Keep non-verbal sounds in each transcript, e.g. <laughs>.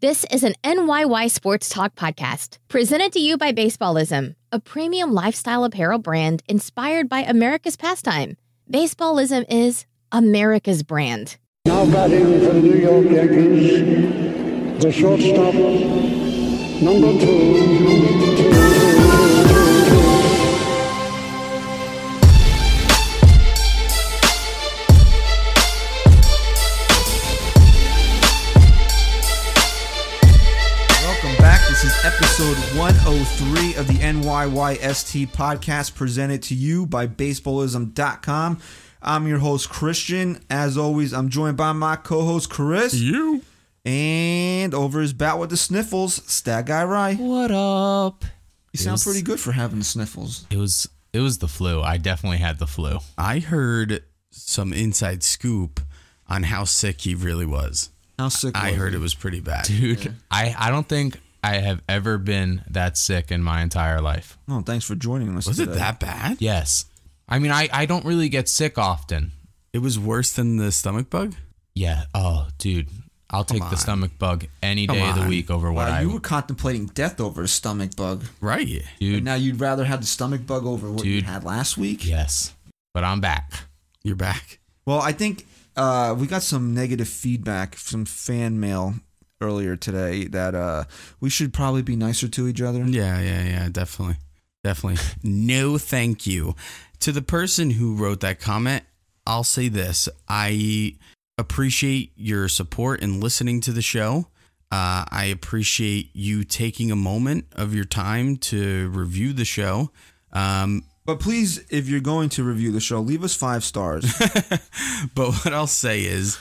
This is an NYY Sports Talk podcast presented to you by Baseballism, a premium lifestyle apparel brand inspired by America's pastime. Baseballism is America's brand. Now batting for the New York Yankees, the shortstop, number two. Episode 103 of the NYYST podcast presented to you by baseballism.com. I'm your host, Christian. As always, I'm joined by my co host, Chris. You? And over his bat with the sniffles, Stat Guy Rye. What up? You sound was- pretty good for having the sniffles. It was it was the flu. I definitely had the flu. I heard some inside scoop on how sick he really was. How sick I heard he? it was pretty bad. Dude, I I don't think I have ever been that sick in my entire life. Oh, thanks for joining us. Was it that bad? Yes. I mean, I I don't really get sick often. It was worse than the stomach bug? Yeah. Oh, dude. I'll take the stomach bug any Come day of the week over what Wow, I you were contemplating death over a stomach bug. Right. And dude. now you'd rather have the stomach bug over what you had last week? Yes. But I'm back. You're back. Well, I think uh, we got some negative feedback, some fan mail earlier today that uh, we should probably be nicer to each other. Yeah, yeah, yeah, definitely. Definitely. <laughs> no thank you. To the person who wrote that comment, I'll say this. I appreciate your support and listening to the show. Uh, I appreciate you taking a moment of your time to review the show. Um, But please, if you're going to review the show, leave us five stars. <laughs> but what I'll say is,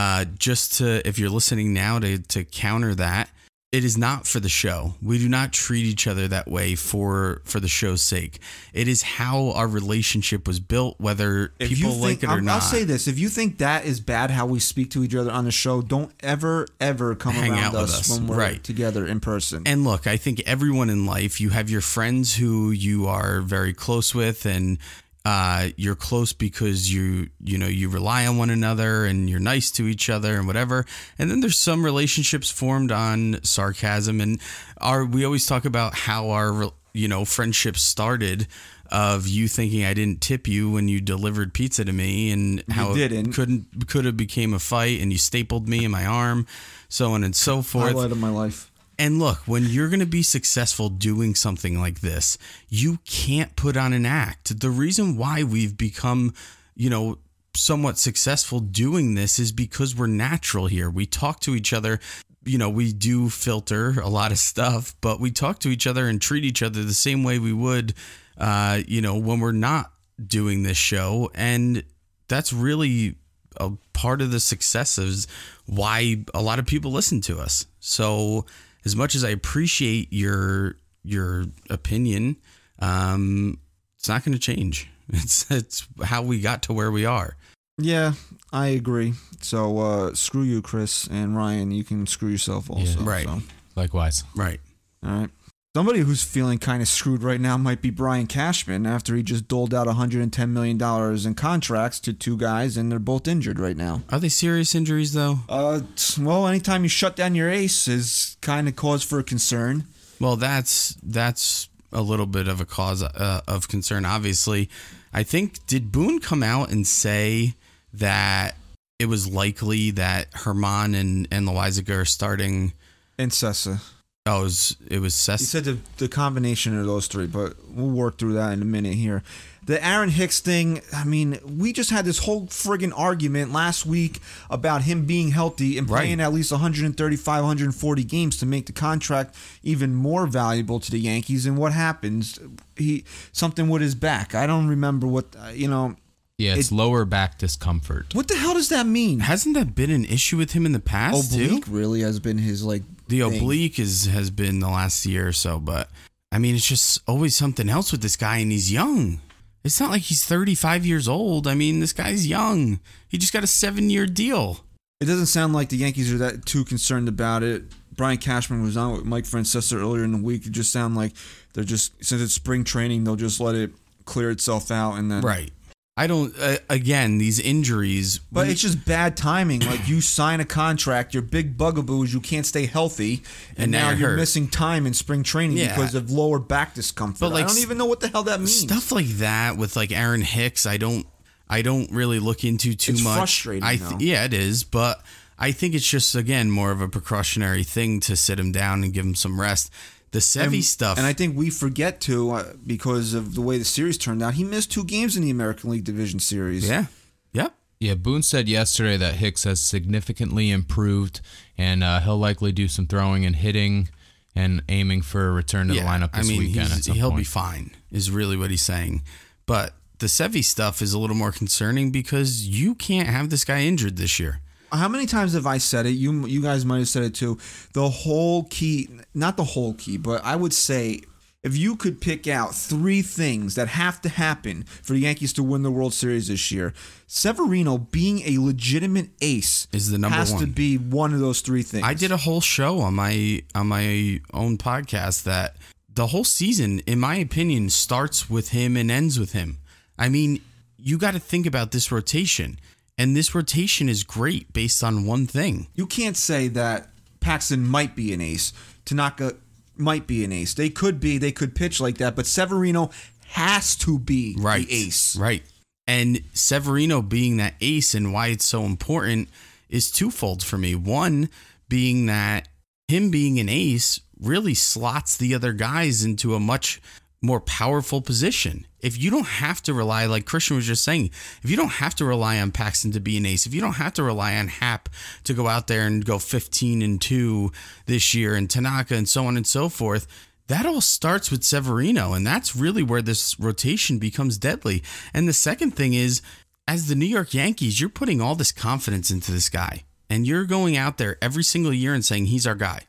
uh, just to if you're listening now to to counter that, it is not for the show. We do not treat each other that way for for the show's sake. It is how our relationship was built, whether If people you like it or I'll, not. I'll say this: if you think that is bad how we speak to each other on the show, don't ever, ever come Hang around out with us, us. when we're Right. together in person. And look, I think everyone in life, you have your friends who you are very close with, and uh, you're close because you you know you rely on one another and you're nice to each other and whatever. And then there's some relationships formed on sarcasm, and our we always talk about how our you know friendship started. Of you thinking I didn't tip you when you delivered pizza to me, and how didn't. it couldn't could have became a fight, and you stapled me in my arm, so on and so forth. highlight of my life. And look, when you're going to be successful doing something like this, you can't put on an act. The reason why we've become, you know, somewhat successful doing this is because we're natural here. We talk to each other, you know, we do filter a lot of stuff, but we talk to each other and treat each other the same way we would, uh, you know, when we're not doing this show. And that's really a part of the success is why a lot of people listen to us. So as much as I appreciate your your opinion, um, it's not going to change. <laughs> It's it's how we got to where we are. Yeah, I agree. So uh, screw you, Chris and Ryan. You can screw yourself also. right. so. Likewise. Right. All right. Somebody who's feeling kind of screwed right now might be Brian Cashman after he just doled out $110 million in contracts to two guys, and they're both injured right now. Are they serious injuries though? Uh, well, anytime you shut down your ace is kind of cause for concern. Well, that's that's a little bit of a cause uh, of concern. Obviously, I think did Boone come out and say that it was likely that Germán and and Loaisiga are starting? And Cessa. Oh, it was it was He Cess- said the, the combination of those three, but we'll work through that in a minute here. The Aaron Hicks thing, I mean, we just had this whole friggin' argument last week about him being healthy and Right. playing at least 135, 140 games to make the contract even more valuable to the Yankees. And what happens? He something with his back. I don't remember what uh, you know. Yeah, it's It- lower back discomfort. What the hell does that mean? Hasn't that been an issue with him in the past Oblique too? really has been his like The thing. oblique is has been the last year or so, but I mean, it's just always something else with this guy, and he's young. It's not like he's 35 years old. I mean, this guy's young. He just got a seven year deal. It doesn't sound like the Yankees are that too concerned about it. Brian Cashman was on with Mike Francesa earlier in the week. It just sound like they're just since it's spring training, they'll just let it clear itself out and then Right. I don't. Uh, again, these injuries. But it's just bad timing. Like you sign a contract, your big bugaboo is you can't stay healthy, and, And now now you're hurt. missing time in spring training Yeah. because of lower back discomfort. But, like, I don't even know what the hell that means. stuff like that with like Aaron Hicks. I don't. I don't really look into too It's much. frustrating, I though. yeah, it is. But I think it's just again more of a precautionary thing to sit him down and give him some rest. The Sevy and, stuff. and I think we forget to uh, because of the way the series turned out. He missed two games in the American League Division Series. yeah. Yep. Yeah, Boone said yesterday that Hicks has significantly improved, and uh, he'll likely do some throwing and hitting, and aiming for a return to the lineup this I mean, weekend. At some he'll point. be fine. Is really what he's saying. But the Sevy stuff is a little more concerning because you can't have this guy injured this year. How many times have I said it? You you guys might have said it too. The whole key, not the whole key, but I would say if you could pick out three things that have to happen for the Yankees to win the World Series this year, Severino being a legitimate ace Is the number has to one. be one of those three things. I did a whole show on my on my own podcast that the whole season, in my opinion, starts with him and ends with him. I mean, you got to think about this rotation, and this rotation is great based on one thing. You can't say that Paxton might be an ace. Tanaka might be an ace. They could be. They could pitch like that. But Severino has to be right the ace. right and severino being that ace and why it's so important is twofold for me one being that him being an ace really slots the other guys into a much more powerful position if you don't have to rely like christian was just saying if you don't have to rely on paxton to be an ace if you don't have to rely on hap to go out there and go 15 and 2 this year and tanaka and so on and so forth that all starts with Severino, and that's really where this rotation becomes deadly. And the second thing is, as the New York Yankees, you're putting all this confidence into this guy, and you're going out there every single year and saying, he's our guy.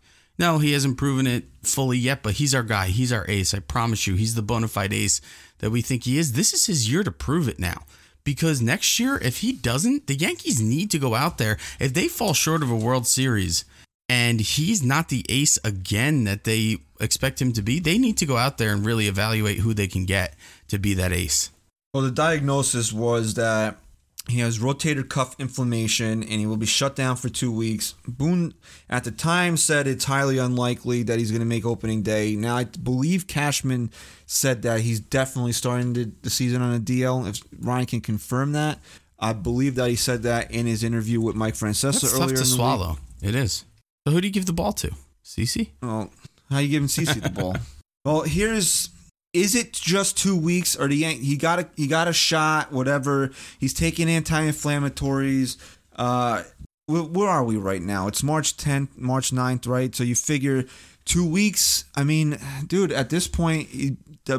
No, he hasn't proven it fully yet, but he's our guy. He's our ace. I promise you, he's the bona fide ace that we think he is. This is his year to prove it now. Because next year, if he doesn't, the Yankees need to go out there. If they fall short of a World Series, and he's not the ace again that they expect him to be, they need to go out there and really evaluate who they can get to be that ace. Well, the diagnosis was that he has rotator cuff inflammation and he will be shut down for two weeks. Boone, at the time, said it's highly unlikely that he's going to make opening day. Now, I believe Cashman said that he's definitely starting the, the season on a DL. If Ryan can confirm that, I believe that he said that in his interview with Mike Francesa That's earlier tough to in the week. swallow. It is. So who do you give the ball to? CC? Well, how you giving CC the ball? <laughs> Well, here's is it just two weeks or the Yan- he got a he got a shot whatever he's taking anti-inflammatories uh where, are we right now it's march 10th march 9th right so you figure two weeks i mean dude at this point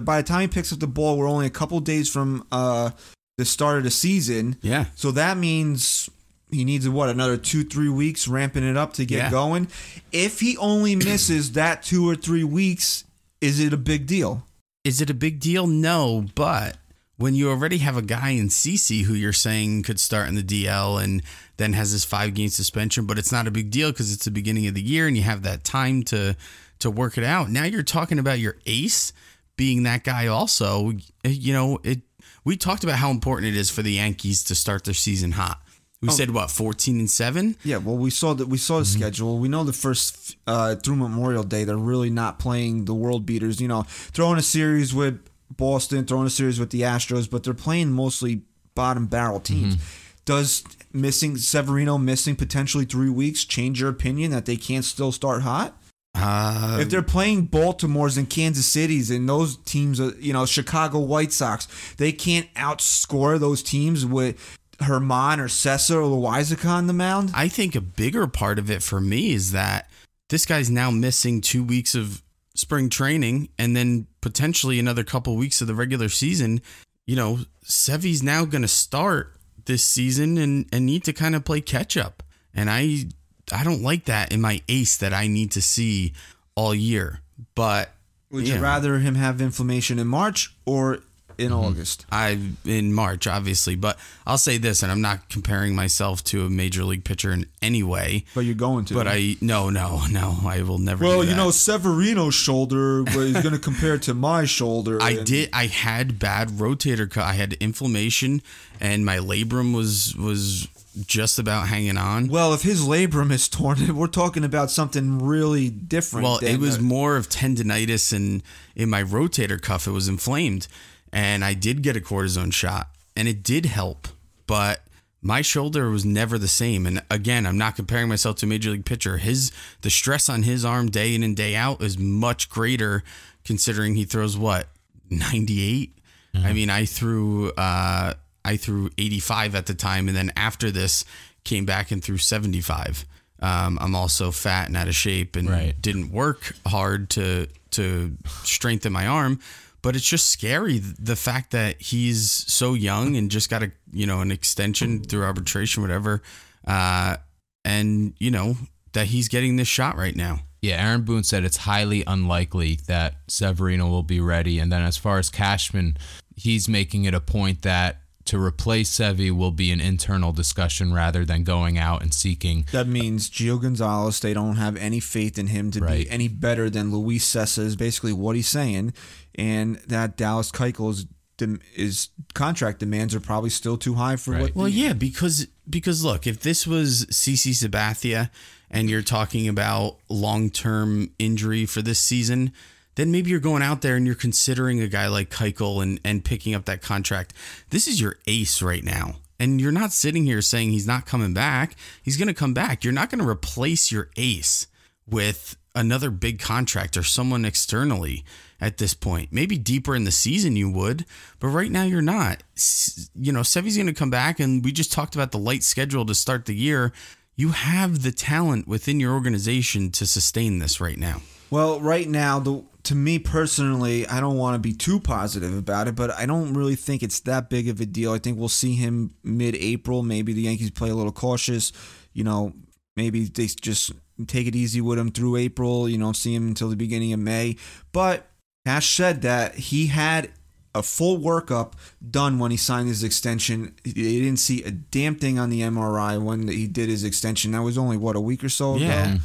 by the time he picks up the ball we're only a couple days from uh the start of the season Yeah. so that means he needs what another two three weeks ramping it up to get Yeah. going. If he only misses that two or three weeks, is it a big deal? Is it a big deal? No, but when you already have a guy in CC who you're saying could start in the DL and then has this five game suspension, but it's not a big deal because it's the beginning of the year and you have that time to to work it out. Now you're talking about your ace being that guy also. You know, it we talked about how important it is for the Yankees to start their season hot. We said what, 14 and 7? Yeah, well, we saw that we saw the schedule. We know the first uh, through Memorial Day, they're really not playing the world beaters. You know, throwing a series with Boston, throwing a series with the Astros, but they're playing mostly bottom barrel teams. Does missing Severino missing potentially three weeks change your opinion that they can't still start hot? Uh, if they're playing Baltimore's and Kansas City's and those teams, you know, Chicago White Sox, they can't outscore those teams with Germán or Cessa or Loaisiga on the mound. I think a bigger part of it for me is that this guy's now missing two weeks of spring training and then potentially another couple weeks of the regular season. You know, Sevy's now going to start this season and, and need to kind of play catch up. And I I don't like that in my ace that I need to see all year. But Would yeah. you rather him have inflammation in March or in mm-hmm. August. I in March, obviously, but I'll say this, and I'm not comparing myself to a major league pitcher in any way. But you're going to. But I no no <laughs> no I will never. Well, you know. Severino's shoulder was going to compare to my shoulder. I and- did. I had bad rotator cuff. I had inflammation, and my labrum was was just about hanging on. Well, if his labrum is torn, <laughs> we're talking about something really different. Well, it was the- more of tendonitis, and in my rotator cuff, it was inflamed, and I did get a cortisone shot, and it did help, but my shoulder was never the same. And again, I'm not comparing myself to a major league pitcher. His the stress on his arm day in and day out is much greater, considering he throws what 98. I mean, I threw uh, I threw 85 at the time, and then after this, came back and threw 75. Um, I'm also fat and out of shape, and Right. didn't work hard to to strengthen my arm. But it's just scary the fact that he's so young and just got a you know an extension through arbitration, whatever, uh, and you know that he's getting this shot right now. Yeah, Aaron Boone said it's highly unlikely that Severino will be ready. And then as far as Cashman, he's making it a point that to replace Sevi will be an internal discussion rather than going out and seeking. That means Gio Gonzalez, they don't have any faith in him to Right. be any better than Luis Cessa is basically what he's saying. And that Dallas Keuchel's dem- is contract demands are probably still too high for what Well, yeah, because because look, if this was CC Sabathia and you're talking about long term injury for this season, then maybe you're going out there and you're considering a guy like Keuchel and and picking up that contract. This is your ace right now. And you're not sitting here saying he's not coming back. He's going to come back. You're not going to replace your ace with another big contract or someone externally at this point. Maybe deeper in the season you would, but right now you're not. You know, Sevy's going to come back, and we just talked about the light schedule to start the year. You have the talent within your organization to sustain this right now. Well, right now, the to me personally, I don't want to be too positive about it, but I don't really think it's that big of a deal. I think we'll see him mid-April. Maybe the Yankees play a little cautious. You know, maybe they just take it easy with him through April. You know, see him until the beginning of May. But Cash said that he had a full workup done when he signed his extension. He didn't see a damn thing on the MRI when he did his extension. That was only what a week or so ago Yeah.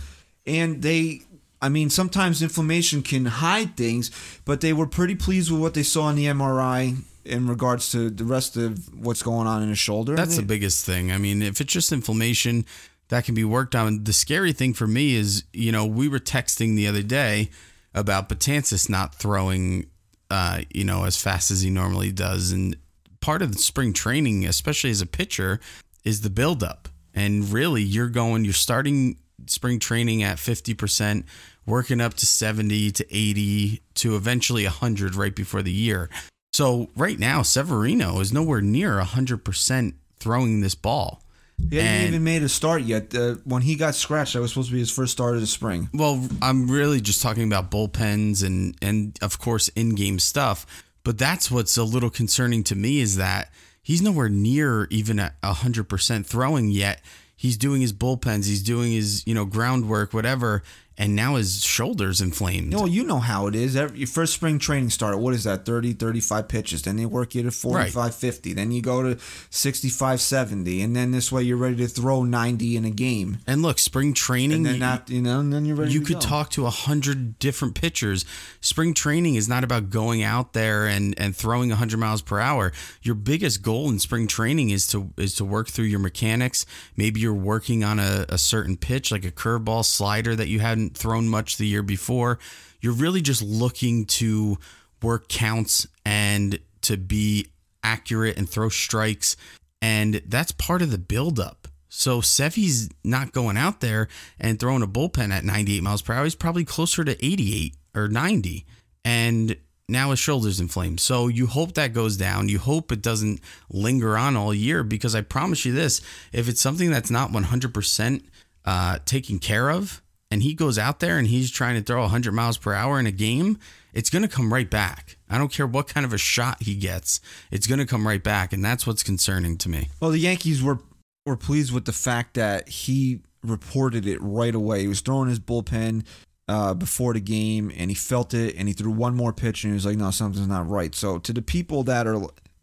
and they I mean sometimes inflammation can hide things, but they were pretty pleased with what they saw in the MRI in regards to the rest of what's going on in his shoulder. That's the biggest thing. I mean, if it's just inflammation, that can be worked on. The scary thing for me is, you know, we were texting the other day about Betances not throwing, uh, you know, as fast as he normally does, and part of the spring training, especially as a pitcher, is the buildup. And really, you're going, you're starting spring training at 50%, working up to 70 to 80 to eventually 100 right before the year. So right now, Severino is nowhere near 100% throwing this ball. He hadn't and- even made a start yet. Uh, when he got scratched, that was supposed to be his first start of the spring. Well, I'm really just talking about bullpens and and of course in-game stuff, but that's what's a little concerning to me is that he's nowhere near even at 100% throwing yet. He's doing his bullpens, he's doing his, you know, groundwork, whatever, and now his shoulders inflamed. No, you know how it is. Every, your first spring training started, what is that, 30, 35 pitches. Then they work you to 45, 50. Then you go to 65, 70. And then this way you're ready to throw 90 in a game. And look, spring training And then you- not, you know, and then you're ready you could go. talk to a hundred different pitchers. Spring training is not about going out there and, and throwing hundred miles per hour. Your biggest goal in spring training is to is to work through your mechanics. Maybe you're working on a, a certain pitch, like a curveball slider that you hadn't thrown much the year before. You're really just looking to work counts and to be accurate and throw strikes. And that's part of the buildup. So Sevy's not going out there and throwing a bullpen at 98 miles per hour. He's probably closer to 88 or 90. And now his shoulder's inflamed. So you hope that goes down. You hope it doesn't linger on all year because I promise you this if it's something that's not 100% uh, taken care of and he goes out there and he's trying to throw 100 miles per hour in a game, it's going to come right back. I don't care what kind of a shot he gets, it's going to come right back. And that's what's concerning to me. Well, the Yankees were were pleased with the fact that he reported it right away. He was throwing his bullpen. uh, before the game, and he felt it, and he threw one more pitch, and he was like, "No, something's not right." So to the people that are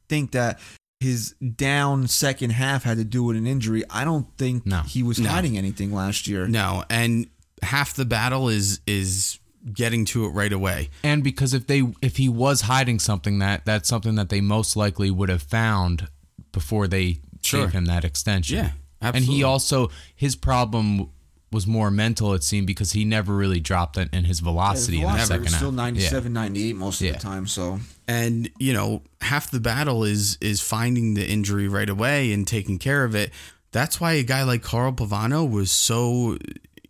think that his down second half had to do with an injury, I don't think No. he was No. hiding anything last year. No, and half the battle is is getting to it right away. And because if they if he was hiding something that that's something that they most likely would have found before they Sure. gave him that extension. Yeah, Absolutely. And he also his problem was more mental it seemed because he never really dropped in, in his velocity in the second was half. still Yeah. 98 most of Yeah. the time. So and you know half the battle is is finding the injury right away and taking care of it that's why a guy like carl pavano was so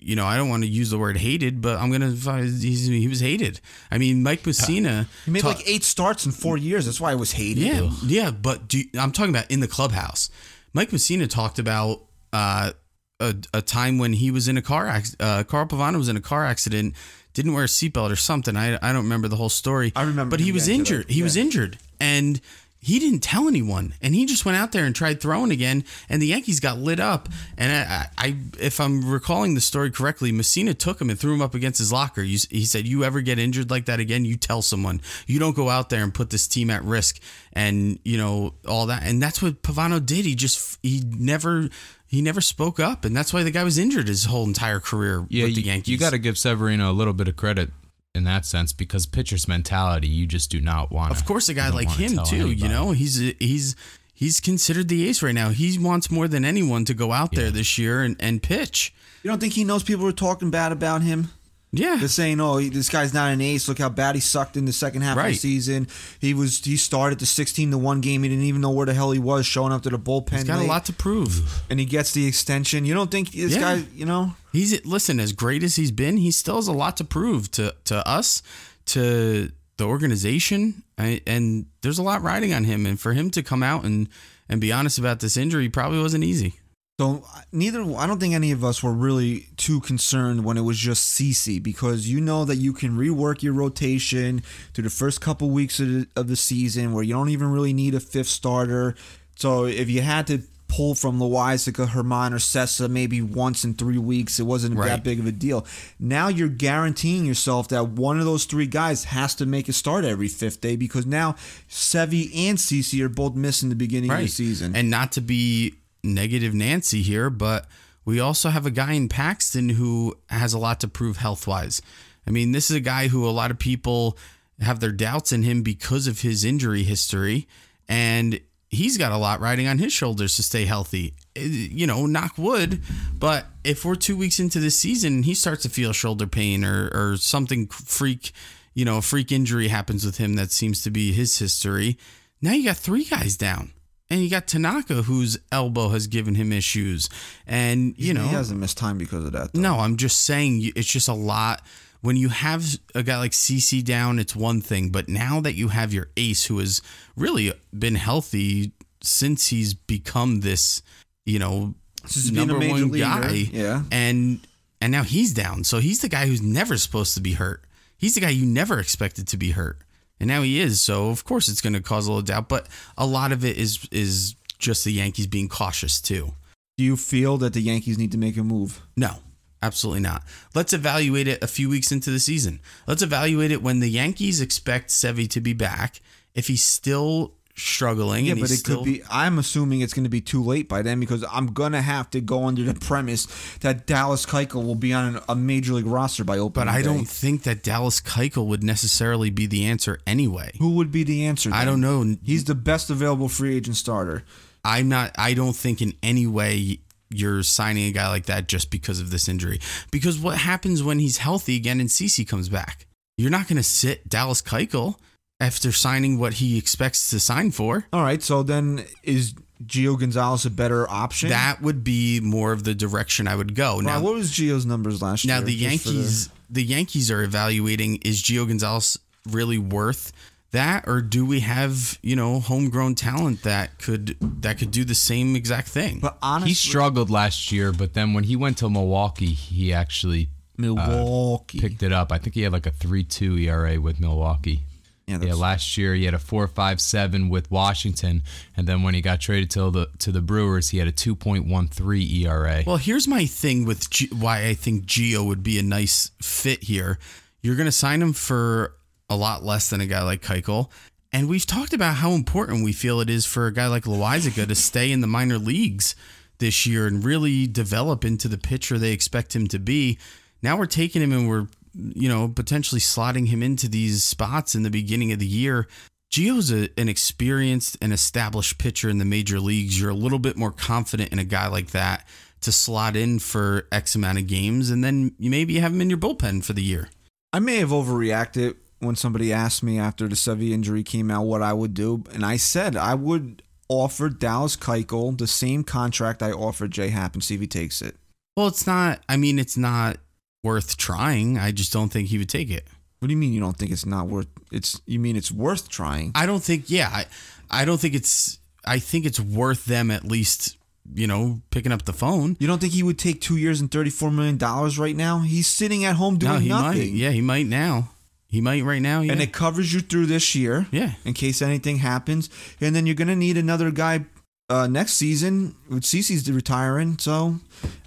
you know i don't want to use the word hated but i'm gonna he's, he was hated. I mean mike mussina he made ta- like eight starts in four years. That's why I was hated. yeah yeah but do, i'm talking about in the clubhouse. Mike mussina talked about uh a, a time when he was in a car accident uh, carl pavano was in a car accident didn't wear a seatbelt or something. I, I don't remember the whole story. I remember but he was injured. He was injured. And he didn't tell anyone and he just went out there and tried throwing again and the yankees got lit up. And i, I if i'm recalling the story correctly mussina took him and threw him up against his locker. You he said you ever get injured like that again you tell someone. You don't go out there and put this team at risk. And you know all that. And that's what pavano did. He just he never he never spoke up and that's why the guy was injured his whole entire career Yeah, with the you, yankees you got to give Severino a little bit of credit in that sense because pitcher's mentality, you just do not want. Of course, a guy like him too. You know, he's he's he's considered the ace right now. He wants more than anyone to go out there this year and, and pitch. You don't think he knows people are talking bad about him? Yeah, They're saying, "Oh, this guy's not an ace. Look how bad he sucked in the second half of the season. He was he started the sixteen to one game. He didn't even know where the hell he was, showing up to the bullpen. he's got a lot to prove. and he gets the extension. You don't think this Yeah. guy? You know, He's listen as great as he's been. He still has a lot to prove to to us, to the organization, and there's a lot riding on him. And for him to come out and and be honest about this injury probably wasn't easy. So neither I don't think any of us were really too concerned when it was just CC because you know that you can rework your rotation through the first couple weeks of the, of the season where you don't even really need a fifth starter. So if you had to pull from Loaisiga, Germán, or Cessa maybe once in three weeks, it wasn't that big of a deal. Now you're guaranteeing yourself that one of those three guys has to make a start every fifth day because now Sevi and CC are both missing the beginning of the season. And not to be negative Nancy here, but we also have a guy in Paxton who has a lot to prove health wise. I mean, this is a guy who a lot of people have their doubts in him because of his injury history. And he's got a lot riding on his shoulders to stay healthy. Eh, You know, knock wood. But if we're two weeks into the season and he starts to feel shoulder pain or, or something freak, you know, a freak injury happens with him that seems to be his history, now you got three guys down. And you got Tanaka, whose elbow has given him issues. And, you know, he hasn't missed time because of that. though. no, I'm just saying it's just a lot. When you have a guy like CC down, it's one thing. But now that you have your ace who has really been healthy since he's become this, you know, Since number one leaguer, guy. yeah. And and now he's down. So he's the guy who's never supposed to be hurt. He's the guy you never expected to be hurt. And now he is. So of course it's going to cause a little doubt, but a lot of it is is just the Yankees being cautious too. Do you feel that the Yankees need to make a move? No, absolutely not. Let's evaluate it a few weeks into the season. Let's evaluate it when the Yankees expect Sevy to be back. If he's still struggling, Yeah, but it still, could be. I'm assuming it's going to be too late by then because I'm gonna have to go under the premise that Dallas Keuchel will be on a major league roster by opening. But I day. don't think that Dallas Keuchel would necessarily be the answer anyway. Who would be the answer? I don't know. He's the best available free agent starter. I'm not. I don't think in any way you're signing a guy like that just because of this injury. Because what happens when he's healthy again and CC comes back? You're not going to sit Dallas Keuchel after signing what he expects to sign for. All right, so then is Gio Gonzalez a better option? That would be more of the direction I would go. Now, what was Gio's numbers last now year? Now the Yankees, the Yankees are evaluating: is Gio Gonzalez really worth that, or do we have you know homegrown talent that could that could do the same exact thing? but honestly, he struggled last year, but then when he went to Milwaukee, he actually uh, Milwaukee. picked it up. I think he had like a three-two ERA with Milwaukee. Yeah, Yeah, last year he had a four five seven with Washington, and then when he got traded to the to the Brewers, he had a two point one three E ERA. Well, here's my thing with G- why I think Gio would be a nice fit here. You're going to sign him for a lot less than a guy like Keuchel. And we've talked about how important we feel it is for a guy like Loaisiga to stay in the minor leagues this year and really develop into the pitcher they expect him to be. Now we're taking him and we're, you know, potentially slotting him into these spots in the beginning of the year. Gio's a, an experienced and established pitcher in the major leagues. You're a little bit more confident in a guy like that to slot in for X amount of games, and then you maybe have him in your bullpen for the year. I may have overreacted when somebody asked me after the Sevilla injury came out what I would do, and I said I would offer Dallas Keuchel the same contract I offered Jay Happ and see if he takes it. Well, it's not. I mean, it's not worth trying. I just don't think he would take it. What do you mean you don't think it's not worth? It's you mean it's worth trying? I don't think. Yeah, I, I don't think it's. I think it's worth them at least. You know, picking up the phone. You don't think he would take two years and thirty four million dollars right now? He's sitting at home doing no, he nothing. might. Yeah, he might now. He might right now. Yeah. and it covers you through this year. Yeah. In case anything happens, and then you're gonna need another guy uh, next season. With CC's retiring, so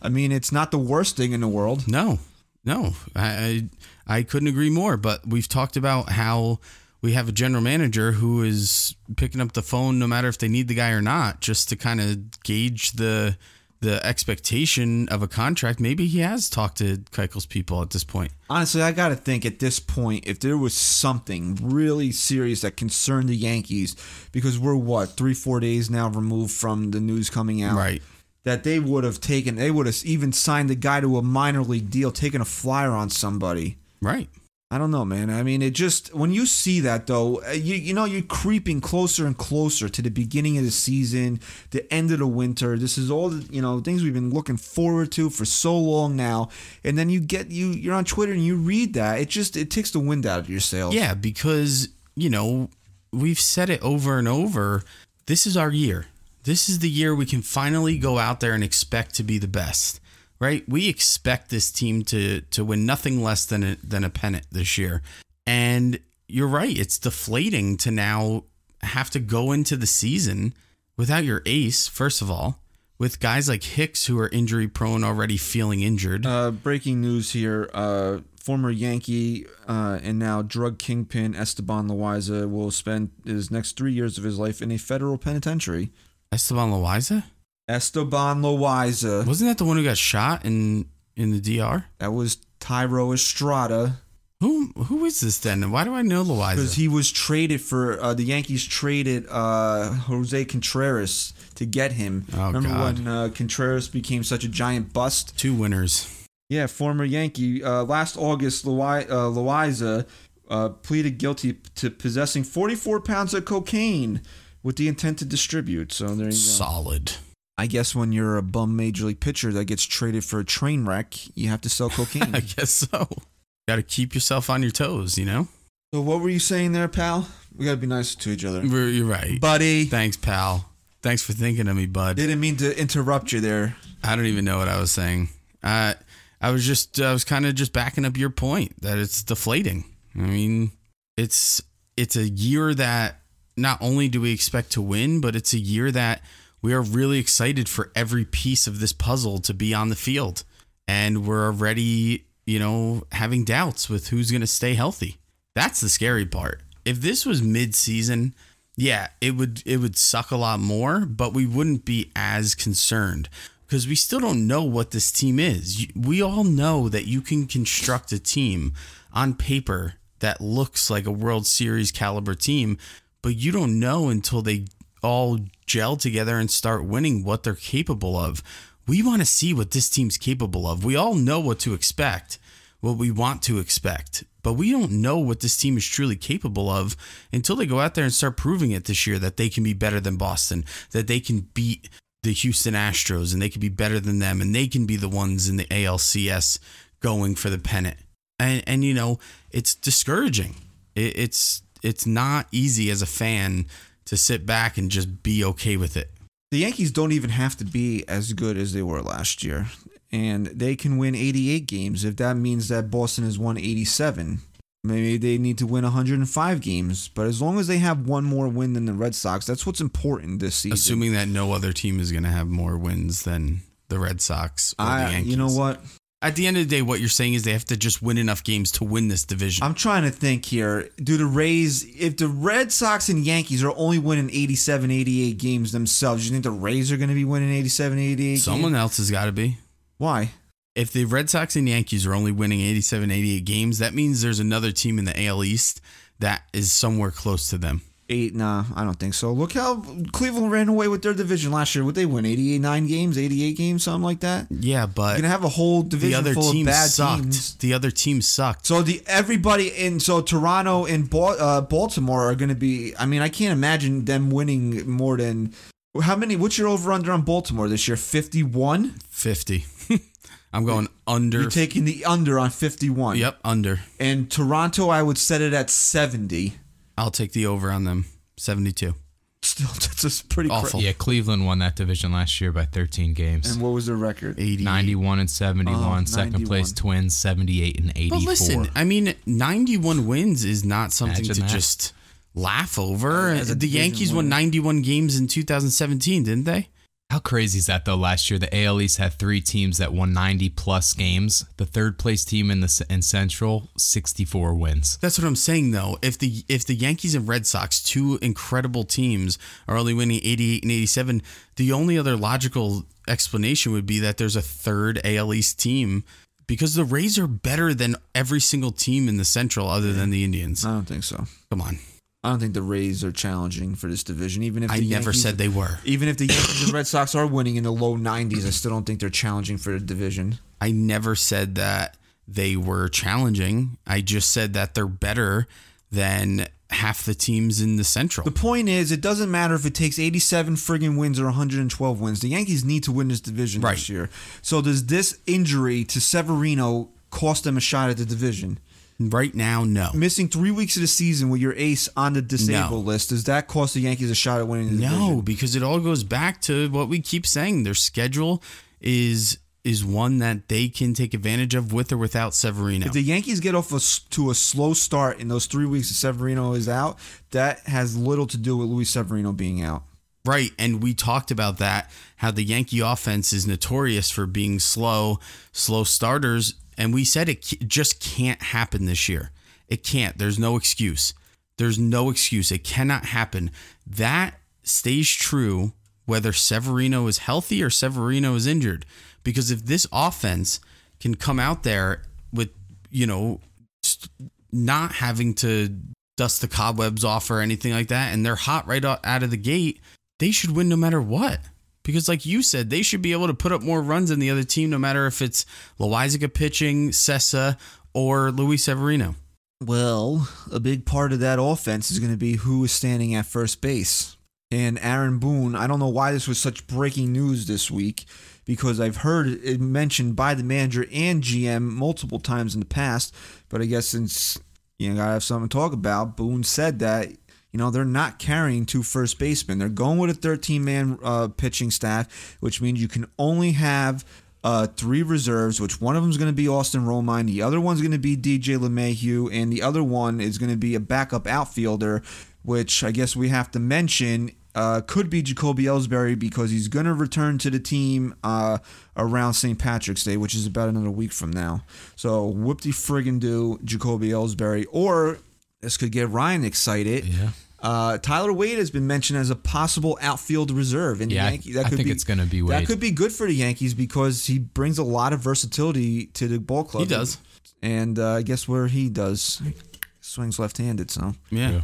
I mean, it's not the worst thing in the world. No, no, I, I I couldn't agree more. But we've talked about how we have a general manager who is picking up the phone no matter if they need the guy or not, just to kind of gauge the the expectation of a contract. Maybe he has talked to Keuchel's people at this point. Honestly, I got to think at this point, if there was something really serious that concerned the Yankees, because we're what three, four days now removed from the news coming out, Right. That they would have taken, they would have even signed the guy to a minor league deal, taken a flyer on somebody. Right. I don't know, man. I mean, it just when you see that though, uh, you you know you're creeping closer and closer to the beginning of the season, the end of the winter. This is all the, you know things we've been looking forward to for so long now, and then you get you you're on Twitter and you read that. It just it takes the wind out of your sails. Yeah, because, you know, we've said it over and over. This is our year. This is the year we can finally go out there and expect to be the best. Right? We expect this team to to win nothing less than a, than a pennant this year. And you're right, it's deflating to now have to go into the season without your ace, first of all, with guys like Hicks who are injury prone already feeling injured. Uh, breaking news here. Uh, former Yankee uh, and now drug kingpin Esteban Loaiza will spend his next three years of his life in a federal penitentiary. Esteban Loaiza? Esteban Loaiza. Wasn't that the one who got shot in in the DR? That was Thairo Estrada Who who is this then? Why do I know Loaiza? because he was traded for uh, the Yankees traded uh, Jose Contreras to get him. Oh, Remember God. when uh, Contreras became such a giant bust? Two winners. Yeah, former Yankee. Uh, last August, Loaiza uh, uh, pleaded guilty to possessing 44 pounds of cocaine with the intent to distribute. So there you go. Solid. I guess when you're a bum major league pitcher that gets traded for a train wreck, you have to sell <laughs> cocaine. I guess so. Got to keep yourself on your toes, you know? so what were you saying there, pal? We gotta be nice to each other, You're you're right. buddy. Thanks, pal. Thanks for thinking of me, bud. Didn't mean to interrupt you there. I don't even know what I was saying. Uh, I was just, I was kind of just backing up your point that it's deflating. I mean, it's, it's a year that not only do we expect to win, but it's a year that we are really excited for every piece of this puzzle to be on the field. And we're already, you know, having doubts with who's going to stay healthy. That's the scary part. If this was mid-season, yeah, it would it would suck a lot more, but we wouldn't be as concerned because we still don't know what this team is. We all know that you can construct a team on paper that looks like a World Series caliber team, but you don't know until they all gel together and start winning what they're capable of. We want to see what this team's capable of. We all know what to expect, what we want to expect, but we don't know what this team is truly capable of until they go out there and start proving it this year that they can be better than Boston, that they can beat the Houston Astros and they can be better than them and they can be the ones in the ALCS going for the pennant. And and you know, it's discouraging. It, it's it's not easy as a fan to sit back and just be okay with it. The Yankees don't even have to be as good as they were last year, and they can win 88 games if that means that Boston has won 87. Maybe they need to win 105 games, but as long as they have one more win than the Red Sox, that's what's important this season. Assuming that no other team is going to have more wins than the Red Sox or the I, Yankees. you know what? At the end of the day, what you're saying is they have to just win enough games to win this division. I'm trying to think here. Do the Rays, if the Red Sox and Yankees are only winning 87, 88 games themselves, do you think the Rays are going to be winning 87, 88 Someone games? else has got to be. Why? If the Red Sox and Yankees are only winning 87, 88 games, that means there's another team in the AL East that is somewhere close to them. Eight? Nah, I don't think so. Look how Cleveland ran away with their division last year. Would they win 88, 9 games, 88 games, something like that? Yeah, but You're going to have a whole the division other full team of bad sucked. teams. The other team sucked. So the everybody in so Toronto and uh, Baltimore are going to be. I mean, I can't imagine them winning more than how many? What's your over under on Baltimore this year? Fifty one. <laughs> 50. I'm going under. You're taking the under on fifty one. Yep, under. And Toronto, I would set it at seventy. I'll take the over on them. 72. Still, <laughs> that's just pretty Awful. cra- Yeah, Cleveland won that division last year by 13 games. And what was their record? 80. 91 and 71. Oh, Second place Twins, 78 and 84. But listen, I mean, 91 wins is not something Imagine to that. just laugh over. As a the division Yankees won 91 games in 2017, didn't they? How crazy is that though? Last year, the AL East had three teams that won 90 plus games. The third place team in the in Central, 64 wins. That's what I'm saying though. If the if the Yankees and Red Sox, two incredible teams, are only winning 88 and 87, the only other logical explanation would be that there's a third AL East team because the Rays are better than every single team in the Central other than the Indians. I don't think so. Come on. I don't think the Rays are challenging for this division. Even if I never Yankees- said they were. Even if the Yankees and Red Sox are winning in the low 90s, I still don't think they're challenging for the division. I never said that they were challenging. I just said that they're better than half the teams in the Central. The point is, it doesn't matter if it takes 87 friggin' wins or 112 wins. The Yankees need to win this division Right. this year. So does this injury to Severino cost them a shot at the division? Right now, no. Missing three weeks of the season with your ace on the disabled No. list, does that cost the Yankees a shot at winning the No, division? because it all goes back to what we keep saying. Their schedule is is one that they can take advantage of with or without Severino. If the Yankees get off a to a slow start in those three weeks that Severino is out, that has little to do with Luis Severino being out. Right. And we talked about that, how the Yankee offense is notorious for being slow, slow starters. And we said it just can't happen this year. It can't. There's no excuse. There's no excuse. It cannot happen. That stays true whether Severino is healthy or Severino is injured. Because if this offense can come out there with, you know, not having to dust the cobwebs off or anything like that, and they're hot right out of the gate, they should win no matter what. Because, like you said, they should be able to put up more runs than the other team, no matter if it's Loaisiga pitching, Cessa, or Luis Severino. Well, a big part of that offense is going to be who is standing at first base. And Aaron Boone, I don't know why this was such breaking news this week because I've heard it mentioned by the manager and GM multiple times in the past. But I guess since you know, gotta have something to talk about, Boone said that you know they're not carrying two first basemen. They're going with a 13 man uh, pitching staff, which means you can only have uh, three reserves, which one of them is going to be Austin Romine, the other one's going to be DJ LeMahieu, and the other one is going to be a backup outfielder, which I guess we have to mention uh, could be Jacoby Ellsbury because he's going to return to the team uh, around St. Patrick's Day, which is about another week from now. So whoop de friggin' do Jacoby Ellsbury, or this could get Ryan excited. Yeah. Uh, Tyler Wade has been mentioned as a possible outfield reserve in Yeah, the I- Yankees. That I could think be, it's gonna be Wade. That could be good for the Yankees because he brings a lot of versatility to the ball club. He does. and uh, guess where he does swings left-handed. So, Yeah. Yeah.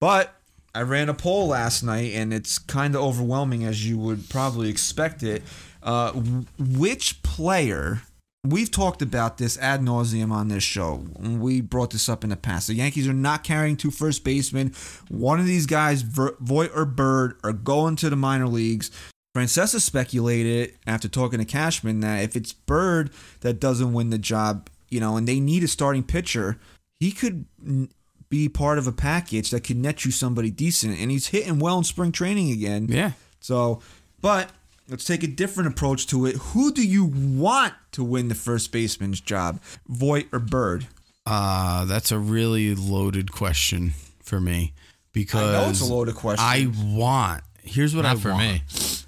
but I ran a poll last night, and it's kind of overwhelming as you would probably expect it. Uh, which player? We've talked about this ad nauseum on this show. We brought this up in the past. The Yankees are not carrying two first basemen. One of these guys, Voit or Bird, are going to the minor leagues. Francesa speculated after talking to Cashman that if it's Bird that doesn't win the job, you know, and they need a starting pitcher, he could be part of a package that could net you somebody decent. And he's hitting well in spring training again. Yeah. So, but let's take a different approach to it. Who do you want to win the first baseman's job, Voit or Bird? Uh, that's a really loaded question for me because I know it's a loaded question. I want. Here's what Not I for want. me.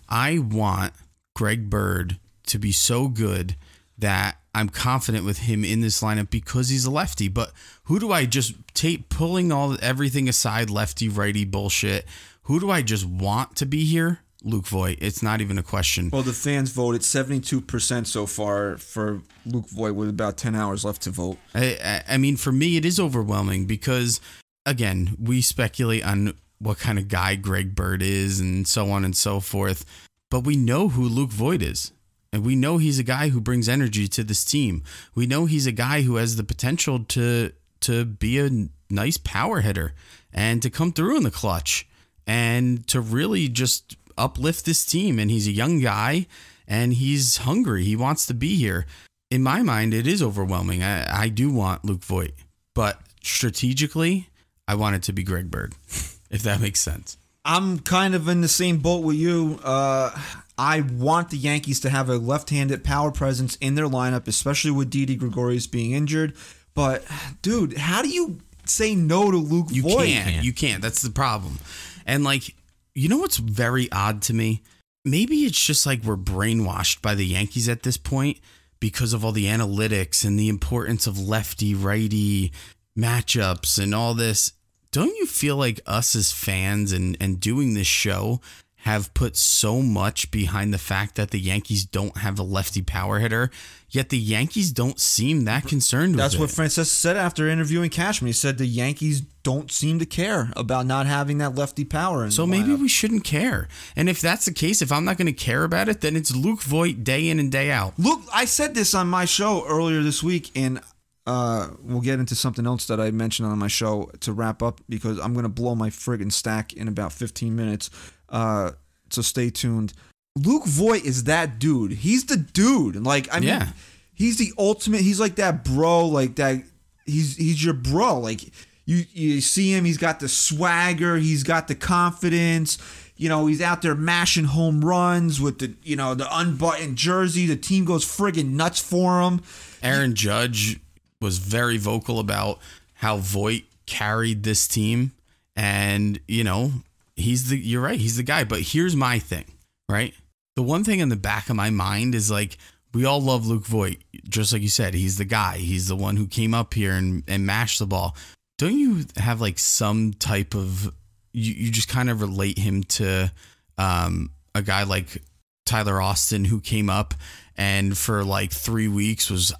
I want Greg Bird to be so good that I'm confident with him in this lineup because he's a lefty. But who do I just take pulling all everything aside, lefty righty bullshit? Who do I just want to be here? Luke Voit. It's not even a question. well, the fans voted 72% so far for Luke Voit with about 10 hours left to vote. I, I- mean, for me, it is overwhelming because, again, we speculate on what kind of guy Greg Bird is and so on and so forth. But we know who Luke Voit is. And we know he's a guy who brings energy to this team. We know he's a guy who has the potential to to be a nice power hitter and to come through in the clutch and to really just uplift this team. And he's a young guy and he's hungry. He wants to be here. In my mind, it is overwhelming. I, I do want Luke Voit, but strategically, I want it to be Greg Bird, <laughs> if that makes sense. I'm kind of in the same boat with you. Uh, I want the Yankees to have a left-handed power presence in their lineup, especially with Didi Gregorius being injured. But, dude, how do you say no to Luke You Voit? can't. You can't. That's the problem. And like, you know what's very odd to me? Maybe it's just like we're brainwashed by the Yankees at this point because of all the analytics and the importance of lefty righty matchups and all this. Don't you feel like us as fans and, and doing this show have put so much behind the fact that the Yankees don't have a lefty power hitter, yet the Yankees don't seem that concerned That's what it. Francis said after interviewing Cashman. He said the Yankees don't seem to care about not having that lefty power. In So maybe we shouldn't care. And if that's the case, if I'm not going to care about it, then it's Luke Voit day in and day out. Look, I said this on my show earlier this week, and uh, we'll get into something else that I mentioned on my show to wrap up because I'm gonna blow my friggin' stack in about 15 minutes. Uh, so stay tuned. Luke Voit is that dude. He's the dude. Like I mean, Yeah. he's the ultimate. He's like that bro. Like that. He's he's your bro. Like you you see him. He's got the swagger. He's got the confidence. You know, he's out there mashing home runs with the you know the unbuttoned jersey. The team goes friggin' nuts for him. Aaron Judge was very vocal about how Voit carried this team. And, you know, he's the, you're right, he's the guy. But here's my thing, right? The one thing in the back of my mind is like, we all love Luke Voit. Just like you said, he's the guy. He's the one who came up here and, and mashed the ball. Don't you have like some type of, you, you just kind of relate him to um, a guy like Tyler Austin who came up and for like three weeks was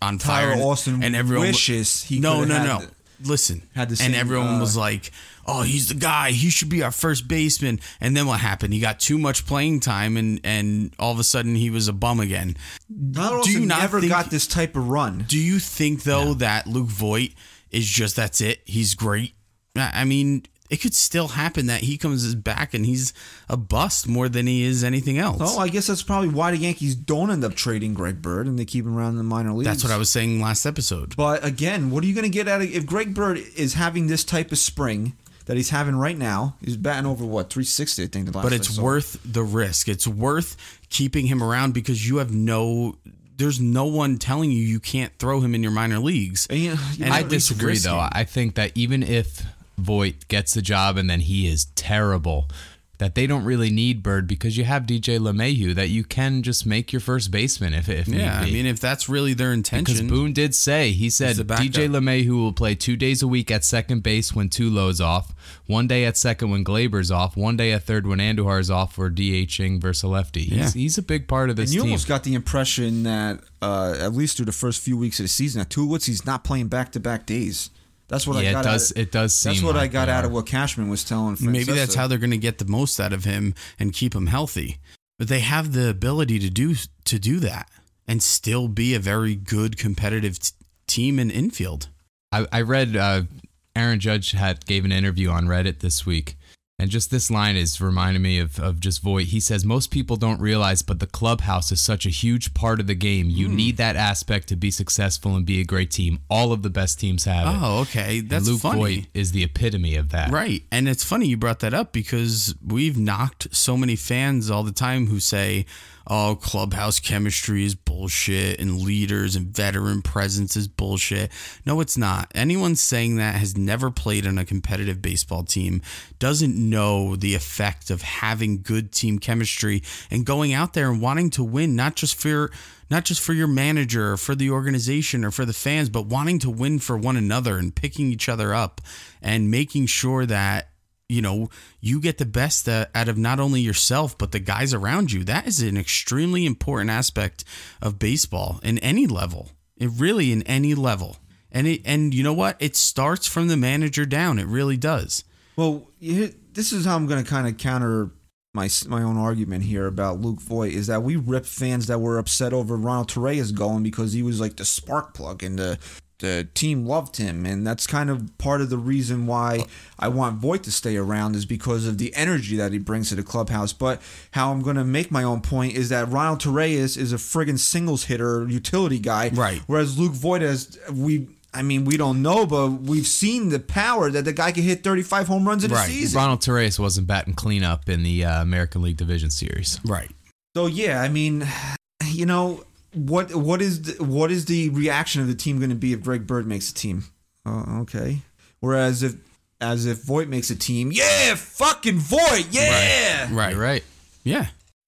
on fire. Tyler Austin and everyone wishes he no no no. the- Listen, had the same, and everyone uh, was like, "Oh, he's the guy. He should be our first baseman." And then what happened? He got too much playing time, and and all of a sudden he was a bum again. Tyler Do you not never think- got this type of run. Do you think though that Luke Voit is just that's it? He's great. I mean, it could still happen that he comes back and he's a bust more than he is anything else. Oh, I guess that's probably why the Yankees don't end up trading Greg Bird and they keep him around in the minor leagues. That's what I was saying last episode. But again, what are you going to get out of if Greg Bird is having this type of spring that he's having right now? He's batting over what 360, I think. The last but it's worth the risk. It's worth keeping him around because you have no. There's no one telling you you can't throw him in your minor leagues. And, you know, you I disagree, though. I think that even if Voit gets the job and then he is terrible, that they don't really need Bird because you have DJ LeMahieu that you can just make your first baseman if if Yeah, I need be. mean, if that's really their intention, because Boone did say he said the backup. DJ LeMahieu will play two days a week at second base when Tulo's off, one day at second when Gleyber's off, one day at third when Andujar's off for DHing versus a lefty. He's, Yeah. he's a big part of this And you team. almost got the impression that, uh, at least through the first few weeks of the season, that Tulowitzki's not playing back to back days. That's what I Yeah, it got. does- Out, it does seem. That's seem what I got out of what Cashman was telling. maybe that's how they're going to get the most out of him and keep him healthy. But they have the ability to do to do that and still be a very good competitive t- team in infield. I, I read uh, Aaron Judge had gave an interview on Reddit this week, and just this line is reminding me of, of just Voit. He says most people don't realize, but the clubhouse is such a huge part of the game. You Hmm. need that aspect to be successful and be a great team. All of the best teams have it. Oh, okay, And that's Luke funny. Voit is the epitome of that. Right. And it's funny you brought that up because we've knocked so many fans all the time who say, oh, clubhouse chemistry is bullshit and leaders and veteran presence is bullshit. No, it's not. Anyone saying that has never played on a competitive baseball team, doesn't know the effect of having good team chemistry and going out there and wanting to win, not just for not just for your manager or for the organization or for the fans, but wanting to win for one another and picking each other up and making sure that you know, you get the best out of not only yourself, but the guys around you. That is an extremely important aspect of baseball in any level. It really in any level. And it, and you know what? It starts from the manager down. It really does. Well, you- this is how I'm going to kind of counter my my own argument here about Luke Voit is that we ripped fans that were upset over Ronald Torreyes going because he was like the spark plug and the the team loved him and that's kind of part of the reason why I want Voit to stay around is because of the energy that he brings to the clubhouse. But how I'm going to make my own point is that Ronald Torreyes is a friggin' singles hitter, utility guy, Right. Whereas Luke Voit has we. I mean, we don't know, but we've seen the power that the guy can hit 35 home runs in a Right. season. Ronald Torreyes wasn't batting cleanup in the uh, American League Division Series. Right. So yeah, I mean, you know what what is the, what is the reaction of the team going to be if Greg Bird makes a team? Oh, okay. Whereas if as if Voit makes a team, yeah, fucking Voit, yeah. Right. You're right. Yeah.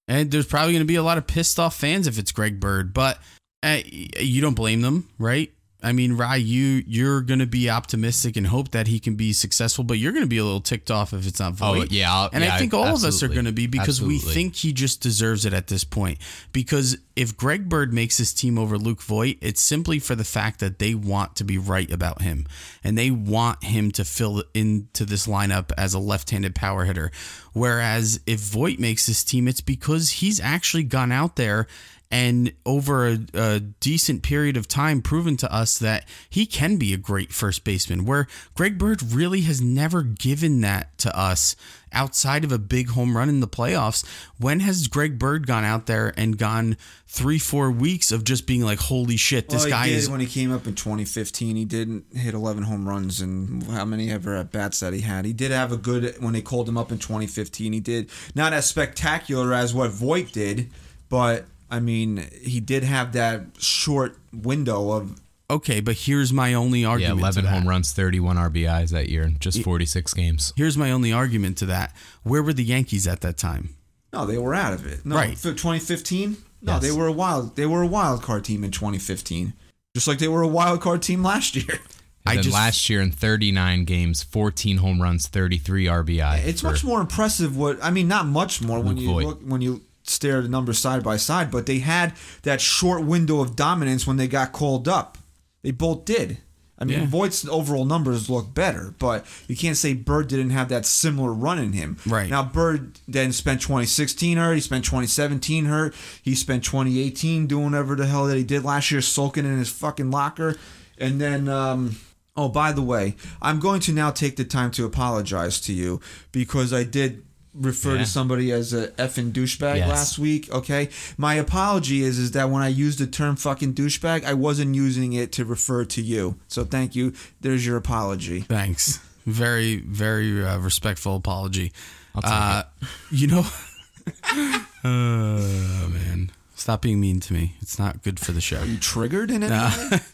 And there's probably going to be a lot of pissed off fans if it's Greg Bird, but uh, you don't blame them, right? I mean, Rye, you you're going to be optimistic and hope that he can be successful, but you're going to be a little ticked off if it's not oh, Voit. Oh, yeah, I'll- and yeah, I think all of us are going to be because we think he just deserves it at this point. Because if Greg Bird makes his team over Luke Voit, it's simply for the fact that they want to be right about him and they want him to fill into this lineup as a left-handed power hitter. Whereas if Voit makes his team, it's because he's actually gone out there and over a, a decent period of time proven to us that he can be a great first baseman where greg bird really has never given that to us outside of a big home run in the playoffs when has greg bird gone out there and gone three four weeks of just being like holy shit this Well, guy is when he came up in 2015. He didn't hit 11 home runs, and how many ever at bats that he had. He did have a good when they called him up in 2015. He did not as spectacular as what Voit did, but I mean, he did have that short window of okay but here's my only Yeah, argument to 11 that. home runs, 31 RBIs that year, just 46 games. here's my only argument to that where were the yankees at that time No, they were out of it. No, Right. For 2015? No, Yes. they were a wild. They were a wild card team in 2015, just like they were a wild card team last year. And I then just- last year in 39 games, 14 home runs, 33 RBI. It's for- much more impressive. What I mean, not much more when you Voit. look when you stare at the numbers side by side, but they had that short window of dominance when they got called up. They both did. I mean, Yeah. Voit's overall numbers look better, but you can't say Bird didn't have that similar run in him. Right. Now, Bird then spent 2016 hurt. He spent 2017 hurt. He spent 2018 doing whatever the hell that he did last year, sulking in his fucking locker. And then, um, oh, by the way, I'm going to now take the time to apologize to you because I did refer Yeah. to somebody as a effing douchebag Yes. last week. Okay, my apology is is that when I used the term fucking douchebag, I wasn't using it to refer to you. So thank you. There's your apology. Thanks. Very, very uh, respectful apology. I'll take uh, You know, oh <laughs> man, stop being mean to me. It's not good for the show. You triggered in it? <laughs>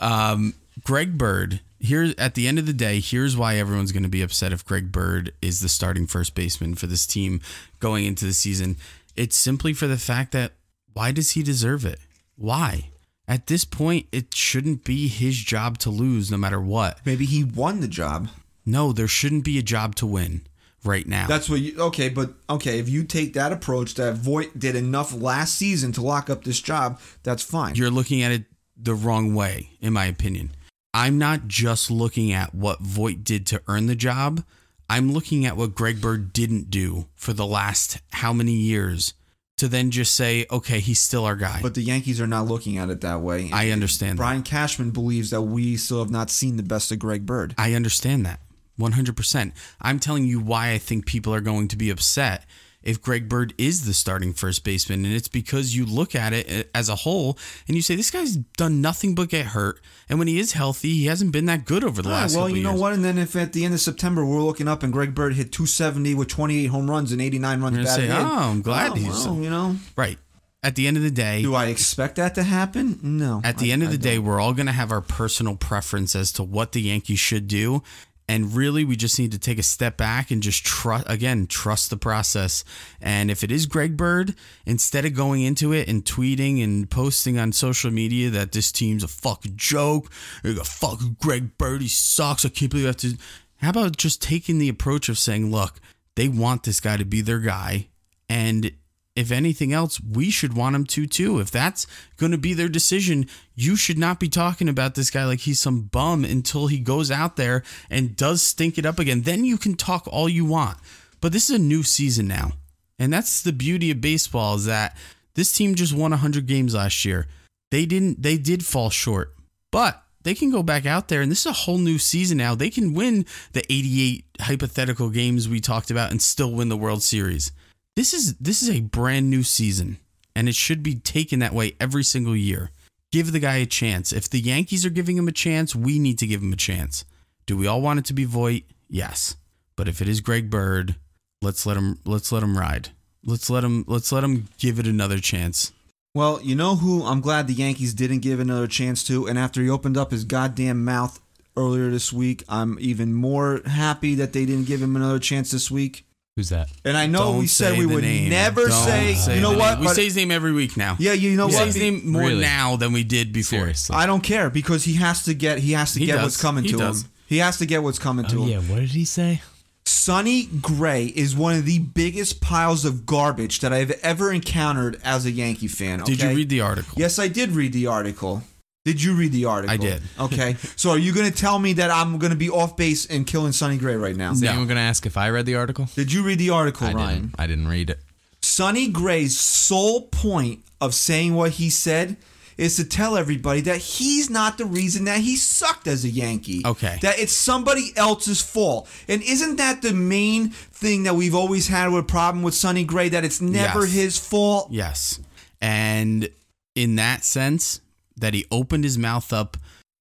Um, Greg Bird. Here at the end of the day, here's why everyone's going to be upset if Greg Bird is the starting first baseman for this team going into the season. It's simply for the fact that why does he deserve it? Why? At this point, it shouldn't be his job to lose no matter what. Maybe he won the job. No, there shouldn't be a job to win right now. That's what you okay, but okay, if you take that approach that Voit did enough last season to lock up this job, that's fine. you're looking at it the wrong way, in my opinion. I'm not just looking at what Voit did to earn the job. I'm looking at what Greg Bird didn't do for the last how many years to then just say, okay, he's still our guy. but the Yankees are not looking at it that way. I understand that. Brian Cashman believes that we still have not seen the best of Greg Bird. I understand that 100%. I'm telling you why I think people are going to be upset if Greg Bird is the starting first baseman. And it's because you look at it eh, as a whole and you say, this guy's done nothing but get hurt. And when he is healthy, he hasn't been that good over the last well, couple you know years. what? And then if at the end of September we're looking up and Greg Bird hit 270 with 28 home runs and 89 runs batted say, "Oh, I'm glad oh, he's- well, you know. Right. at the end of the day, Do I expect that to happen? No. at the I- end of the day, we're all going to have our personal preference as to what the Yankees should do. And really, we just need to take a step back and just trust, again, trust the process. And if it is Greg Bird, instead of going into it and tweeting and posting on social media that this team's a fucking joke, got fucking Greg Bird, he sucks, I can't believe I have to. How about just taking the approach of saying, look, they want this guy to be their guy. And if anything else, we should want him to too. If that's going to be their decision, you should not be talking about this guy like he's some bum until he goes out there and does stink it up again. Then you can talk all you want. But this is a new season now. And that's the beauty of baseball is that this team just won 100 games last year. They didn't they did fall short. But they can go back out there and this is a whole new season now. They can win the 88 hypothetical games we talked about and still win the World Series. This is this is a brand new season and it should be taken that way every single year. Give the guy a chance. If the Yankees are giving him a chance, we need to give him a chance. Do we all want it to be Voit? Yes. But if it is Greg Bird, let's let him let's let him ride. Let's let him let's let him give it another chance. Well, you know who I'm glad the Yankees didn't give another chance to, and after he opened up his goddamn mouth earlier this week, I'm even more happy that they didn't give him another chance this week. Who's that? And I know Don't we said say we the would name. never Don't say, say you know the what? name. We But- say his name every week now. yeah, you know we what? say his name more Really? now than we did before. Seriously. I don't care because he has to get he has to He get does. what's coming He to does. him. He has to get what's coming oh, to oh him. yeah, what did he say? Sonny Gray is one of the biggest piles of garbage that I've ever encountered as a Yankee fan. Did you okay? read the article? Yes, I did read the article. Did you read the article? I did. Okay. so are you going to tell me that I'm going to be off base and killing Sonny Gray right now? Is No. anyone gonna ask if I read the article? Did you read the article, I Ryan? didn't. I didn't read it. Sonny Gray's sole point of saying what he said is to tell everybody that he's not the reason that he sucked as a Yankee. Okay. That it's somebody else's fault. And isn't that the main thing that we've always had with a problem with Sonny Gray that it's never Yes. his fault? Yes. And in that sense, that he opened his mouth up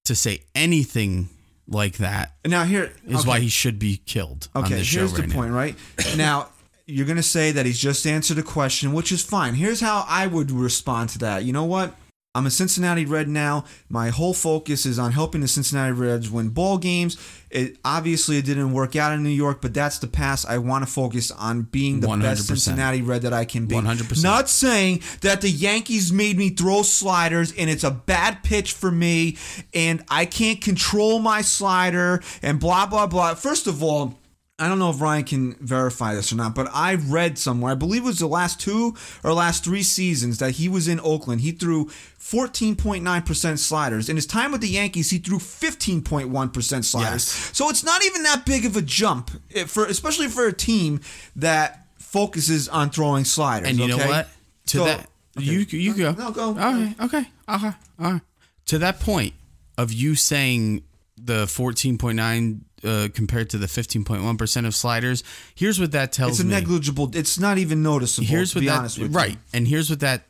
to say anything like that Now here is okay. why he should be killed Okay, here's right the now. point, right? <coughs> now, you're going to say that he's just answered a question, which is fine. Here's how I would respond to that. You know what? I'm a Cincinnati Red now. My whole focus is on helping the Cincinnati Reds win ball games. It obviously it didn't work out in New York, but that's the past. I want to focus on being the best 100%. Cincinnati Red that I can be. 100%. Not saying that the Yankees made me throw sliders and it's a bad pitch for me and I can't control my slider and blah blah blah. First of all, I don't know if Ryan can verify this or not, but I read somewhere, I believe it was the last two or last three seasons that he was in Oakland, he threw 14.9% sliders. In his time with the Yankees, he threw 15.1% sliders. Yes. So it's not even that big of a jump, eh, for especially for a team that focuses on throwing sliders. And you know what? To So- that, okay. you you go. No, go. Okay, okay, okay, all right. To that point of you saying the 14.9 uh, compared to the 15.1 percent of sliders, here's what that tells me. It's a me. negligible. It's not even noticeable. here's to what be that honest with you. right, and here's what that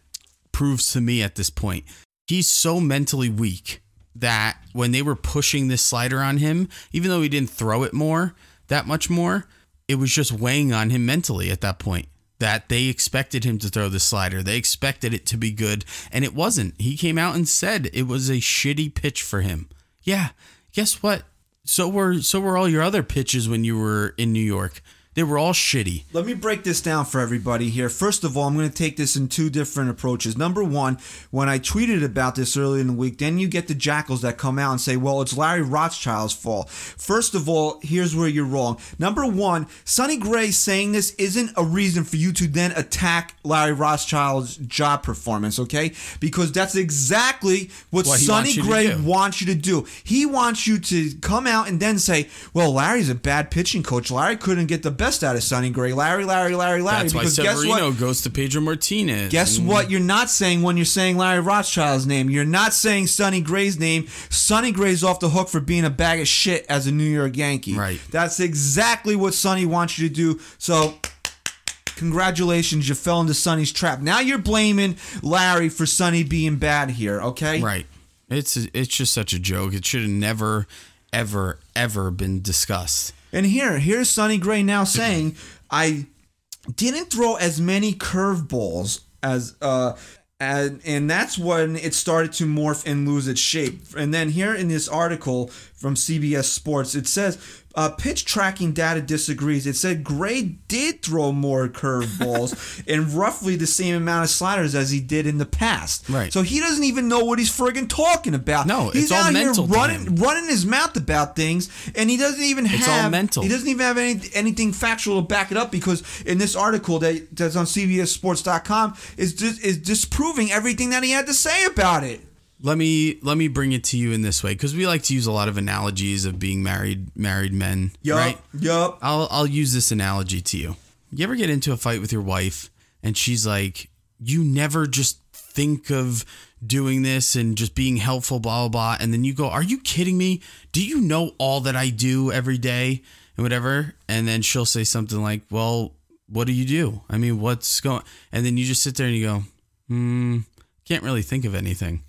proves to me at this point. He's so mentally weak that when they were pushing this slider on him, even though he didn't throw it more, that much more, it was just weighing on him mentally at that point. That they expected him to throw the slider. They expected it to be good, and it wasn't. He came out and said it was a shitty pitch for him. Yeah, guess what? So were so were all your other pitches when you were in New York. They were all shitty. Let me break this down for everybody here. First of all, I'm going to take this in two different approaches. Number one, when I tweeted about this earlier in the week, then you get the jackals that come out and say, well, it's Larry Rothschild's fault. First of all, here's where you're wrong. Number one, Sonny Gray saying this isn't a reason for you to then attack Larry Rothschild's job performance, okay? Because that's exactly what, What Sonny wants Gray wants you to do. He wants you to come out and then say, well, Larry's a bad pitching coach. Larry couldn't get the best out of Sonny Gray. Larry, Larry, Larry, Larry. That's why because guess Severino what? goes to Pedro Martinez. Guess And- what? You're not saying when you're saying Larry Rothschild's name. You're not saying Sonny Gray's name. Sonny Gray's off the hook for being a bag of shit as a New York Yankee. Right. That's exactly what Sonny wants you to do. So. Congratulations, you fell into Sonny's trap. Now you're blaming Larry for Sonny being bad here, okay? Right. It's it's just such a joke. It should have never, ever, ever been discussed. And here, here's Sonny Gray now saying, I didn't throw as many curveballs as uh and and that's when it started to morph and lose its shape. And then here in this article from CBS Sports, it says uh, pitch tracking data disagrees. It said Gray did throw more curveballs <laughs> and roughly the same amount of sliders as he did in the past. Right. So he doesn't even know what he's friggin' talking about. No, he's it's all out mental here to running him. running his mouth about things, and he doesn't even It's all have mental. He doesn't even have any anything factual to back it up because in this article that that's on CBSSports.com is just is disproving everything that he had to say about it. Let me let me bring it to you in this way because we like to use a lot of analogies of being married married men, Yup, right? yup. I'll I'll use this analogy to you. You ever get into a fight with your wife and she's like, you never just think of doing this and just being helpful, blah blah blah, and then you go, Are you kidding me? Do you know all that I do every day and whatever? And then she'll say something like, Well, what do you do? I mean, what's going and then you just sit there and you go, Hmm, can't really think of anything.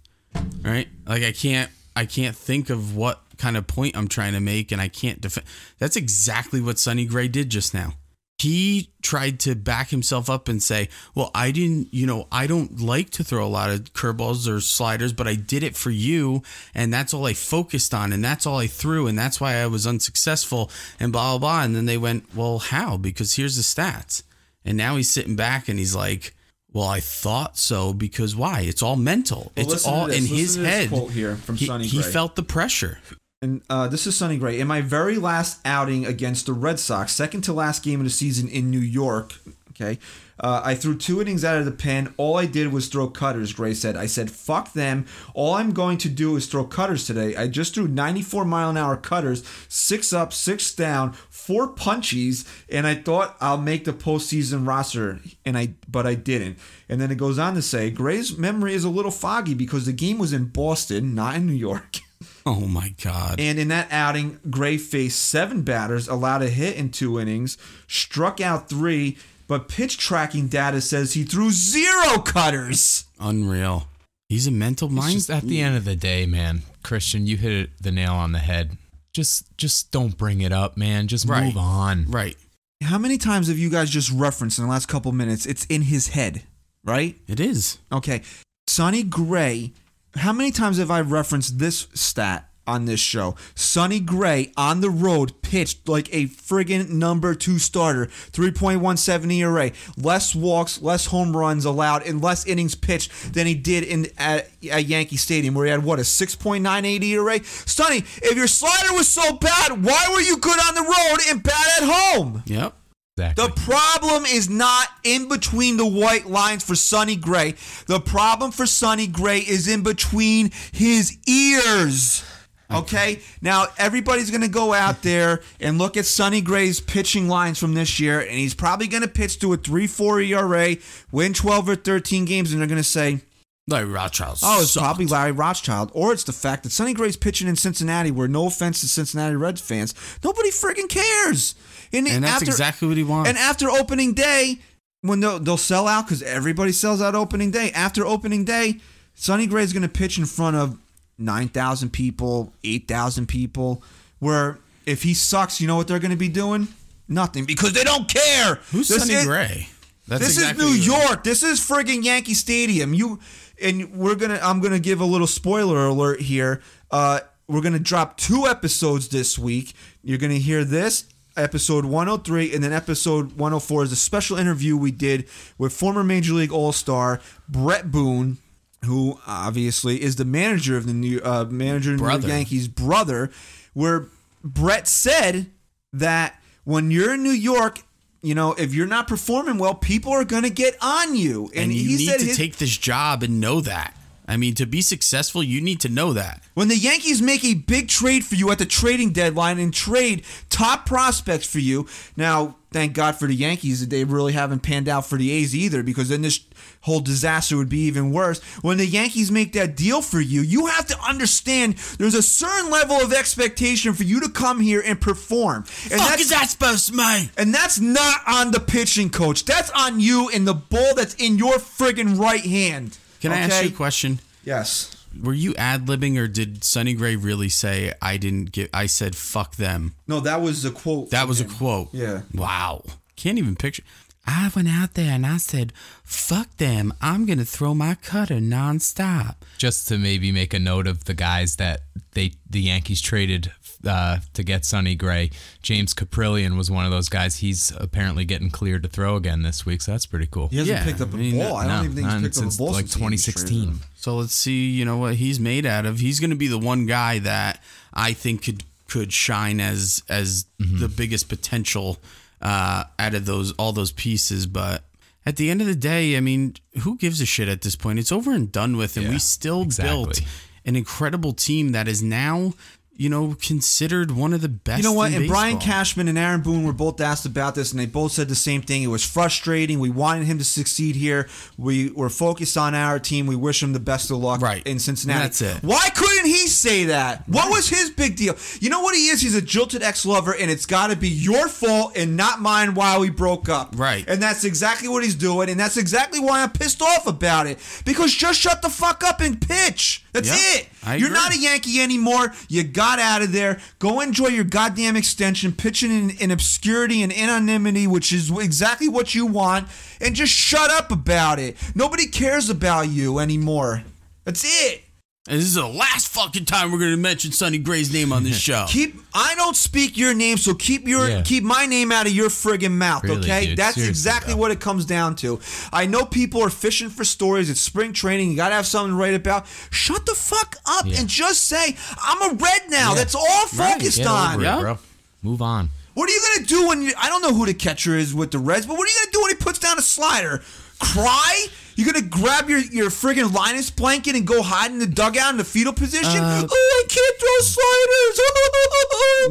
Right? Like I can't I can't think of what kind of point I'm trying to make and I can't defend. That's exactly what Sonny Gray did just now. He tried to back himself up and say, "Well, I didn't, you know, I don't like to throw a lot of curveballs or sliders, but I did it for you, and that's all I focused on, and that's all I threw, and that's why I was unsuccessful, and blah blah blah." And then they went, "Well, how? Because here's the stats." And now he's sitting back and he's like, "Well, I thought so because why? It's all mental. Well, it's all in his head." quote here from he, Sonny he felt the pressure. And uh, this is Sonny Gray. In my very last outing against the Red Sox, second to last game of the season in New York, okay, uh, I threw two innings out of the pen. All I did was throw cutters, Gray said. I said, fuck them. All I'm going to do is throw cutters today. I just threw 94 mile an hour cutters, six up, six down, four punchies, and I thought I'll make the postseason roster, and I but I didn't. And then it goes on to say, Gray's memory is a little foggy because the game was in Boston, not in New York. <laughs> Oh my god. And in that outing, Gray faced seven batters, allowed a hit in two innings, struck out three, but pitch tracking data says he threw zero cutters. Unreal. He's a mental It's mind. just at the end of the day, man, Christian, you hit the nail on the head. Just just don't bring it up, man. Just Right. move on. right. How many times have you guys just referenced in the last couple minutes? It's in his head, right? It is. Okay. Sonny Gray, how many times have I referenced this stat on this show? Sonny Gray on the road pitched like a friggin' number two starter, 3.17 ERA, less walks, less home runs allowed, and less innings pitched than he did in at, at Yankee Stadium, where he had what a 6.98 ERA. Sonny, if your slider was so bad, why were you good on the road and bad at home? Yep. Exactly. The problem is not in between the white lines for Sonny Gray. The problem for Sonny Gray is in between his ears. Okay? Now, everybody's going to go out <laughs> there and look at Sonny Gray's pitching lines from this year, and he's probably going to pitch to a 3 4 ERA, win 12 or 13 games, and they're going to say, Larry Rothschild. Oh, it's sucked. probably Larry Rothschild, or it's the fact that Sonny Gray's pitching in Cincinnati, where no offense to Cincinnati Reds fans, nobody friggin' cares. And that's exactly what he wants. And after opening day, when they'll, they'll sell out because everybody sells out opening day. After opening day, Sonny Gray's going to pitch in front of nine thousand people, eight thousand people. Where if he sucks, you know what they're going to be doing? Nothing because they don't care. Who's This Sonny is- Gray? That's this exactly is New York. This is friggin' Yankee Stadium. You and we're gonna. I'm gonna give a little spoiler alert here. Uh, we're gonna drop two episodes this week. You're gonna hear this episode 103, and then episode 104 is a special interview we did with former Major League All Star Bret Boone, who obviously is the manager of the new uh, manager of New York Yankees brother, where Bret said that when you're in New York, you know, if you're not performing well, people are going to get on you. And you he need said to his- take this job and know that. I mean, to be successful, you need to know that. when the Yankees make a big trade for you at the trading deadline and trade top prospects for you. Now, thank God for the Yankees that they really haven't panned out for the A's either, because then this whole disaster would be even worse. When the Yankees make that deal for you, you have to understand there's a certain level of expectation for you to come here and perform. And Fuck is that supposed to mean? And that's not on the pitching coach. That's on you and the ball that's in your friggin' right hand. Can I ask you a question? Yes. Were you ad libbing or did Sonny Gray really say I didn't get? I said fuck them. No, that was a quote. That from was a quote. Yeah. Wow. Can't even picture. I went out there and I said, fuck them. I'm going to throw my cutter nonstop. Just to maybe make a note of the guys that they the Yankees traded uh, to get Sonny Gray. James Kaprielian was one of those guys. He's apparently getting cleared to throw again this week, so that's pretty cool. He hasn't Yeah, picked up a I mean, ball. I no, don't even think he's picked up a ball like since the 2016. So let's see, you know what he's made out of. He's going to be the one guy that I think could could shine as as the biggest potential uh, out of those all those pieces. But at the end of the day, I mean, who gives a shit at this point? It's over and done with, and we still exactly. built an incredible team that is now, you know, considered one of the best. You know what? And Brian. Cashman and Aaron Boone were both asked about this, and they both said the same thing. It was frustrating. We wanted him to succeed here. We were focused on our team. We wish him the best of luck Right. in Cincinnati. That's it. Why couldn't he say that? What was his big deal? You know what he is? He's a jilted ex-lover, and it's got to be your fault and not mine why we broke up. Right. And that's exactly what he's doing, and that's exactly why I'm pissed off about it. Because just shut the fuck up and pitch. That's Yep. it. You're not a Yankee anymore. You got out of there. Go enjoy your goddamn extension, pitching in, in obscurity and anonymity, which is exactly what you want, and just shut up about it. Nobody cares about you anymore. That's it. And this is the last fucking time we're going to mention Sonny Gray's name on this <laughs> show. Keep I don't speak your name, so keep your Yeah. keep my name out of your friggin' mouth, Really, okay? dude. That's exactly though. what it comes down to. I know people are fishing for stories. It's spring training. You gotta have something to write about. Shut the fuck up Yeah. and just say, I'm a red now. Yeah. That's all I'm Right. focused Get on. over Yeah. it, bro. Move on. What are you gonna do when you? I don't know who the catcher is with the Reds, but what are you gonna do when he puts down a slider? Cry? You gonna grab your your friggin' Linus blanket and go hide in the dugout in the fetal position? Uh, oh, I can't throw sliders.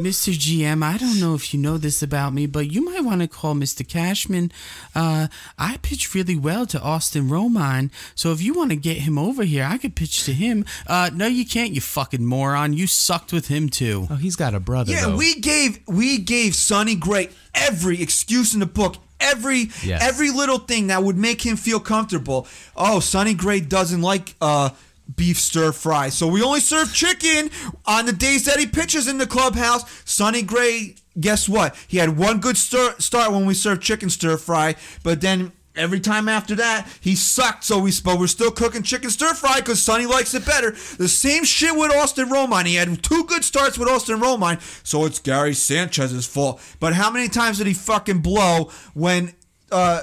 <laughs> Mr. GM, I don't know if you know this about me, but you might want to call Mr. Cashman. Uh, I pitch really well to Austin Romine, so if you want to get him over here, I could pitch to him. Uh, no, you can't, you fucking moron. You sucked with him too. Oh, he's got a brother. yeah, though. we gave we gave Sonny Gray every excuse in the book. Every Yes. every little thing that would make him feel comfortable. Oh, Sonny Gray doesn't like uh beef stir fry. So we only serve chicken on the days that he pitches in the clubhouse. Sonny Gray, guess what? He had one good stir- start when we served chicken stir fry, but then every time after that, he sucked. So we but we're still cooking chicken stir fry because Sonny likes it better. The same shit with Austin Romine. He had two good starts with Austin Romine, so it's Gary Sanchez's fault. But how many times did he fucking blow when uh,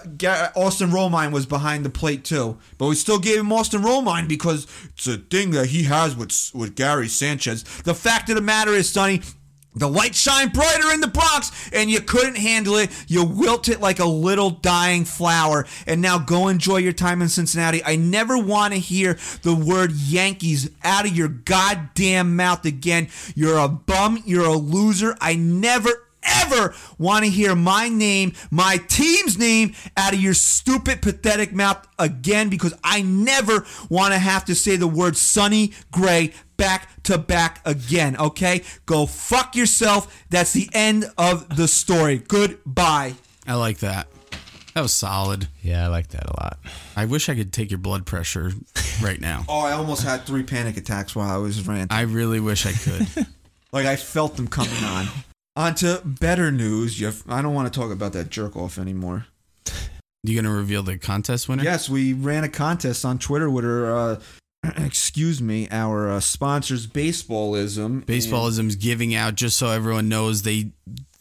Austin Romine was behind the plate too, but we still gave him Austin Romine because it's a thing that he has with with Gary Sanchez. The fact of the matter is, Sonny, the light shine brighter in the Bronx, and you couldn't handle it. You wilt it like a little dying flower, and now go enjoy your time in Cincinnati. I never want to hear the word Yankees out of your goddamn mouth again. You're a bum. You're a loser. I never ever want to hear my name, my team's name out of your stupid, pathetic mouth again because I never want to have to say the word Sonny Gray back to back again, okay? Go fuck yourself. That's the end of the story. Goodbye. I like that. That was solid. Yeah, I like that a lot. I wish I could take your blood pressure right now. <laughs> Oh, I almost had three panic attacks while I was ranting. I really wish I could. <laughs> Like I felt them coming on. On to better news. You I don't want to talk about that jerk off anymore. you gonna reveal the contest winner? Yes, we ran a contest on Twitter with our, uh, <clears throat> excuse me, our uh, sponsors, Baseballism. Baseballism's giving out just so everyone knows they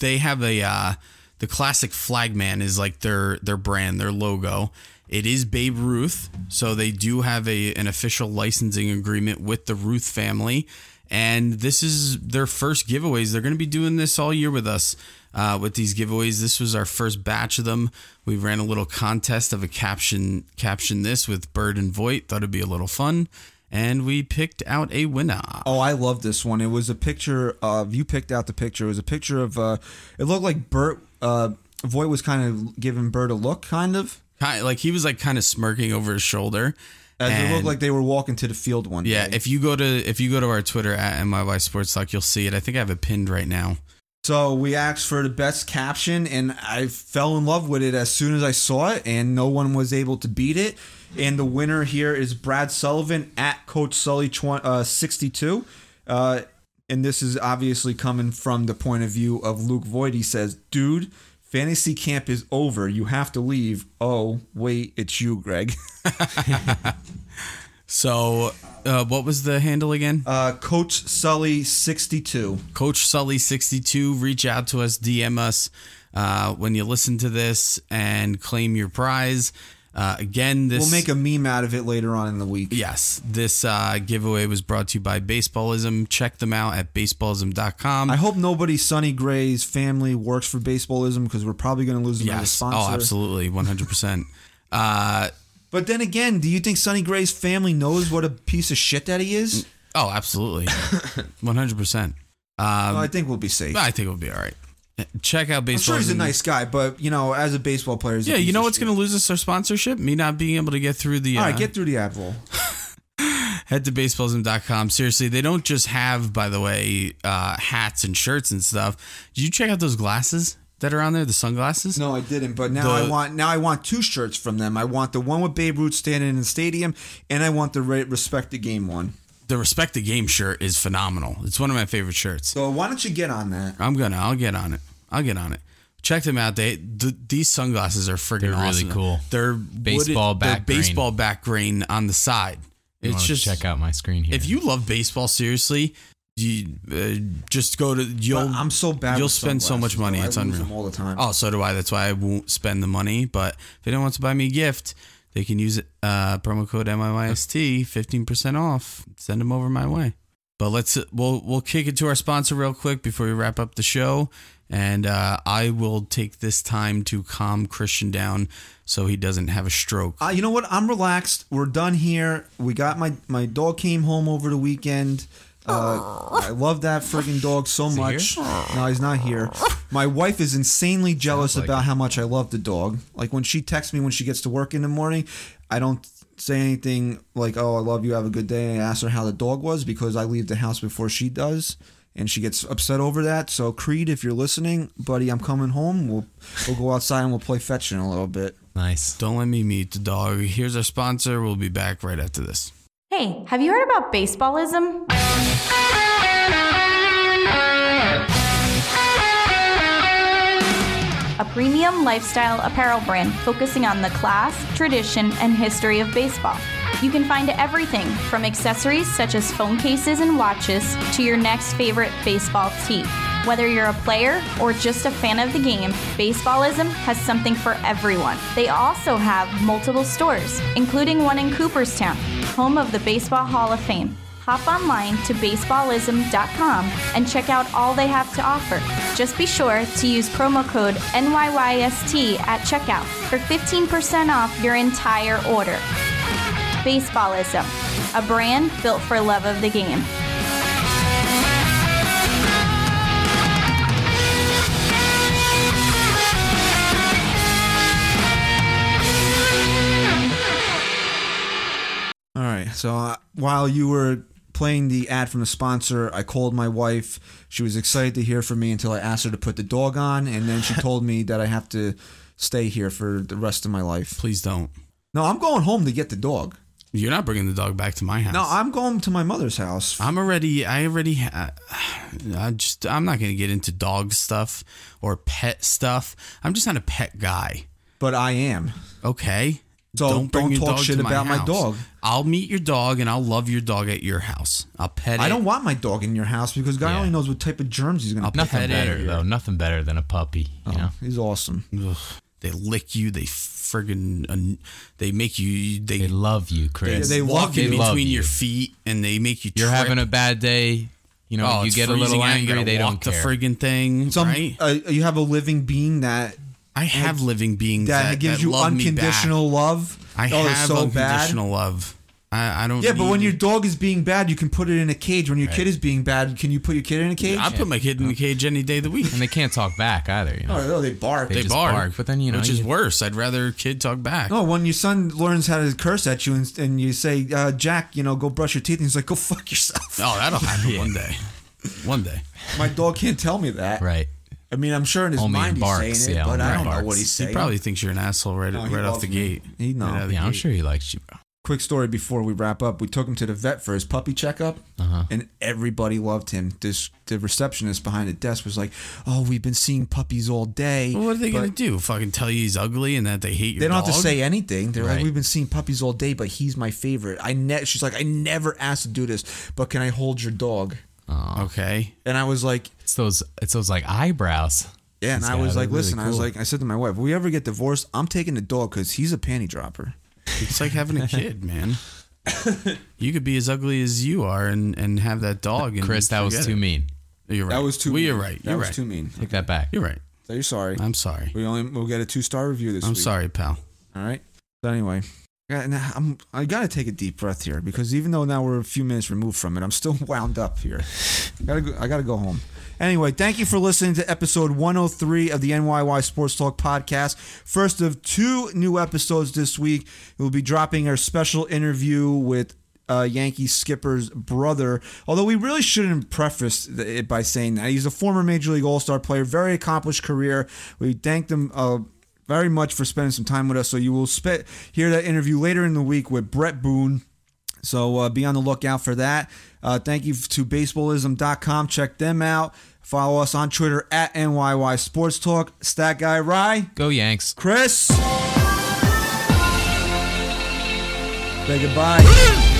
they have a uh, the classic flagman is like their their brand, their logo. It is Babe Ruth, so they do have a an official licensing agreement with the Ruth family, and this is their first giveaways. They're going to be doing this all year with us. Uh, with these giveaways, this was our first batch of them. We ran a little contest of a caption caption this with Bird and Voit. Thought it'd be a little fun, and we picked out a winner. Oh, I love this one. It was a picture of you picked out the picture. It was a picture of uh it looked like Bird uh Voit was kind of giving Bird a look kind of. kind like he was like kind of smirking over his shoulder. As it looked like they were walking to the field one yeah, day. if you go to if you go to our Twitter at NYY Sports Talk, you'll see it. I think I have it pinned right now. So we asked for the best caption, and I fell in love with it as soon as I saw it, and no one was able to beat it. And the winner here is Brad Sullivan at Coach Sully uh, 62. Uh, and this is obviously coming from the point of view of Luke Voit. He says, Dude, Fantasy camp is over. You have to leave. Oh, wait, it's you, Greg. <laughs> So, uh, what was the handle again? Uh, Coach Sully, 62. Coach Sully sixty two. Reach out to us, DM us uh, when you listen to this, and claim your prize. Uh, again, this We'll make a meme out of it later on in the week. yes. This uh, giveaway was brought to you by Baseballism. Check them out at baseballism.com. I hope nobody Sonny Gray's family works for Baseballism because we're probably going to lose them as a sponsor. Oh, absolutely, one hundred percent. <laughs> Uh, But then again, do you think Sonny Gray's family knows what a piece of shit that he is? Oh, absolutely, <laughs> one hundred percent. Um, I think we'll be safe. I think we'll be all right. Check out baseball. I'm sure he's a nice guy, but you know, as a baseball player, Yeah, you know what's going to lose us our sponsorship? Me not being able to get through the. All uh, right, get through the Advil. <laughs> head to baseballism.com. Seriously, they don't just have, by the way, uh, hats and shirts and stuff. Did you check out those glasses that are on there? The sunglasses? No, I didn't. But now The- I want now I want two shirts from them. I want the one with Babe Ruth standing in the stadium, and I want the Re- respect the game one. The Respect the Game shirt is phenomenal. It's one of my favorite shirts. So why don't you get on that? I'm gonna. I'll get on it. I'll get on it. Check them out. They th- these sunglasses are freaking They're really cool. They're Baseball wooded- they're back grain. baseball back grain on the side. It's just check out my screen here. if you love baseball seriously, you uh, just go to you'll. I'm so bad. You'll with spend so much money. though. It's I lose unreal. them all the time. Oh, so do I. That's why I won't spend the money. But if anyone wants to buy me a gift, they can use uh, promo code NYYST, fifteen percent off. Send them over my way. But let's we'll we'll kick it to our sponsor real quick before we wrap up the show, and uh, I will take this time to calm Christian down so he doesn't have a stroke. Uh, you know what? I'm relaxed. We're done here. We got my my dog came home over the weekend. Uh, I love that friggin' dog so he much. No, he's not here. My wife is insanely jealous like about how much I love the dog. Like when she texts me when she gets to work in the morning, I don't say anything like, "Oh, I love you. Have a good day." I ask her how the dog was because I leave the house before she does. And she gets upset over that. So Creed, if you're listening, buddy, I'm coming home. We'll we'll go outside and we'll play fetch in a little bit. nice. Don't let me meet the dog. Here's our sponsor. We'll be back right after this. Hey, have you heard about baseballism? A premium lifestyle apparel brand focusing on the class, tradition, and history of baseball. You can find everything from accessories such as phone cases and watches to your next favorite baseball tee. Whether you're a player or just a fan of the game, Baseballism has something for everyone. They also have multiple stores, including one in Cooperstown, home of the Baseball Hall of Fame. Hop online to baseballism.com and check out all they have to offer. Just be sure to use promo code NYYST at checkout for 15% off your entire order. Baseballism, a brand built for love of the game. So uh, while you were playing the ad from the sponsor, I called my wife. She was excited to hear from me until I asked her to put the dog on, and then she told me that I have to stay here for the rest of my life. Please don't. No, I'm going home to get the dog. You're not bringing the dog back to my house. No, I'm going to my mother's house. I'm already. I already. Ha- I just. I'm not gonna get into dog stuff or pet stuff. I'm just not a pet guy. But I am. Okay. So don't your talk dog shit to about my house. dog. I'll meet your dog and I'll love your dog at your house. I'll pet it. I don't want my dog in your house because God Yeah. only knows what type of germs he's gonna. I'll pick Nothing pet it. better though. Nothing better than a puppy. You know. He's awesome. Ugh. They lick you. They friggin' uh, they make you. They, They love you, Chris. They walk love in you. Love between you. your feet and they make you. You're trip. having a bad day. You know, Oh, you it's get a little freezing out, you angry. gotta They don't walk care. the friggin' thing, Some, right? uh, you have a living being that I have living beings that, that, gives that you love me back. unconditional love. I oh, have so unconditional love. I, I don't. bad. Yeah, but when need- your dog is being bad, you can put it in a cage. When your kid is being bad, can you put your kid in a cage? I put my kid in the cage any day of the week. and they can't talk back either. You know. oh, no, they bark. They They just bark, bark, but then, you know, which is worse. I'd rather kid talk back. No, when your son learns how to curse at you and, and you say, uh, Jack, you know, go brush your teeth, and he's like, go fuck yourself. Oh, that'll happen <laughs> one day. One day. My dog can't tell me that. Right. I mean, I'm sure in his Only mind in barks, he's saying it, yeah, but I don't know what he's saying. He probably thinks you're an asshole right, No, he right off loves the me. gate. He know. Right out of the Yeah, I'm gate. sure he likes you, bro. quick story before we wrap up. We took him to the vet for his puppy checkup, Uh-huh. and everybody loved him. This the receptionist behind the desk was like, "Oh, we've been seeing puppies all day." Well, what are they but gonna do? Fucking tell you he's ugly and that they hate your They don't have to dog? say anything. They're like, Right. "We've been seeing puppies all day, but he's my favorite." I ne- She's like, "I never asked to do this, but can I hold your dog?" Okay. And I was like, It's those it's those like eyebrows. "Yeah." And He's I got was it. like, Really "Listen," I was cool. like, I said to my wife, "If we ever get divorced, I'm taking the dog because he's a panty dropper." It's like having a <laughs> kid, man. you could be as ugly as you are and, and have that dog. And Chris, that was forget too it. mean. You're right. That was too. Well, mean. you're right. That You're was right. too mean. Take that back. You're right. So you're sorry. I'm sorry. we only we'll get a two star review this I'm week. sorry, pal. All right. So anyway, I got- I'm I gotta take a deep breath here because even though now we're a few minutes removed from it, I'm still <laughs> wound up here. I gotta go, I gotta go home. Anyway, thank you for listening to episode 103 of the NYY Sports Talk podcast. First of two new episodes this week. We'll be dropping our special interview with uh, Yankee skipper's brother. Although we really shouldn't preface it by saying that he's a former Major League All Star player, very accomplished career. We thanked him uh, very much for spending some time with us. So you will spe- hear that interview later in the week with Bret Boone. So uh, be on the lookout for that. Uh, thank you to baseballism.com. Check them out. Follow us on Twitter at NYY Sports Talk. Stat Guy Rye. Go Yanks. Chris. Say goodbye.